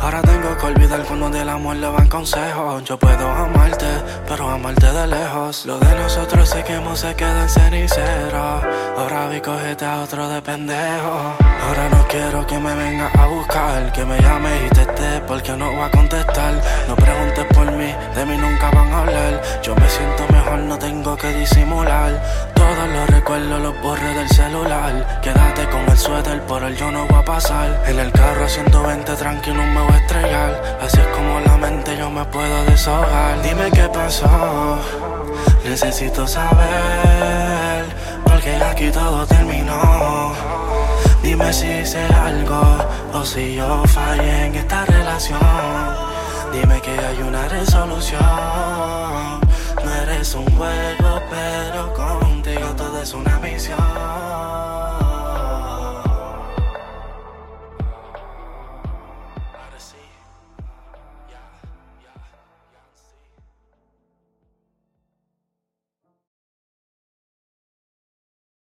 Ahora tengo que olvidar cuando del amor le van consejos. Yo puedo amarte, pero amarte de lejos. Lo de nosotros se quemó, se queda en cenicero. Ahora vi cogete a otro de pendejo. Ahora no quiero que me venga a buscar, que me llame y te esté porque no voy a contestar. No preguntes por mí, de mí nunca van a hablar. Yo me siento mejor, no tengo que disimular. Todos los recuerdos los borré del celular. Quédate con el suéter, por el yo no voy a pasar. En el carro a 120 tranquilo me voy a estrellar. Así es como la mente yo me puedo desahogar. Dime qué pasó, necesito saber. Porque aquí todo terminó. Dime si sé algo o si yo fallé en esta relación. Dime que hay una resolución. No eres un juego, pero contigo todo es una misión.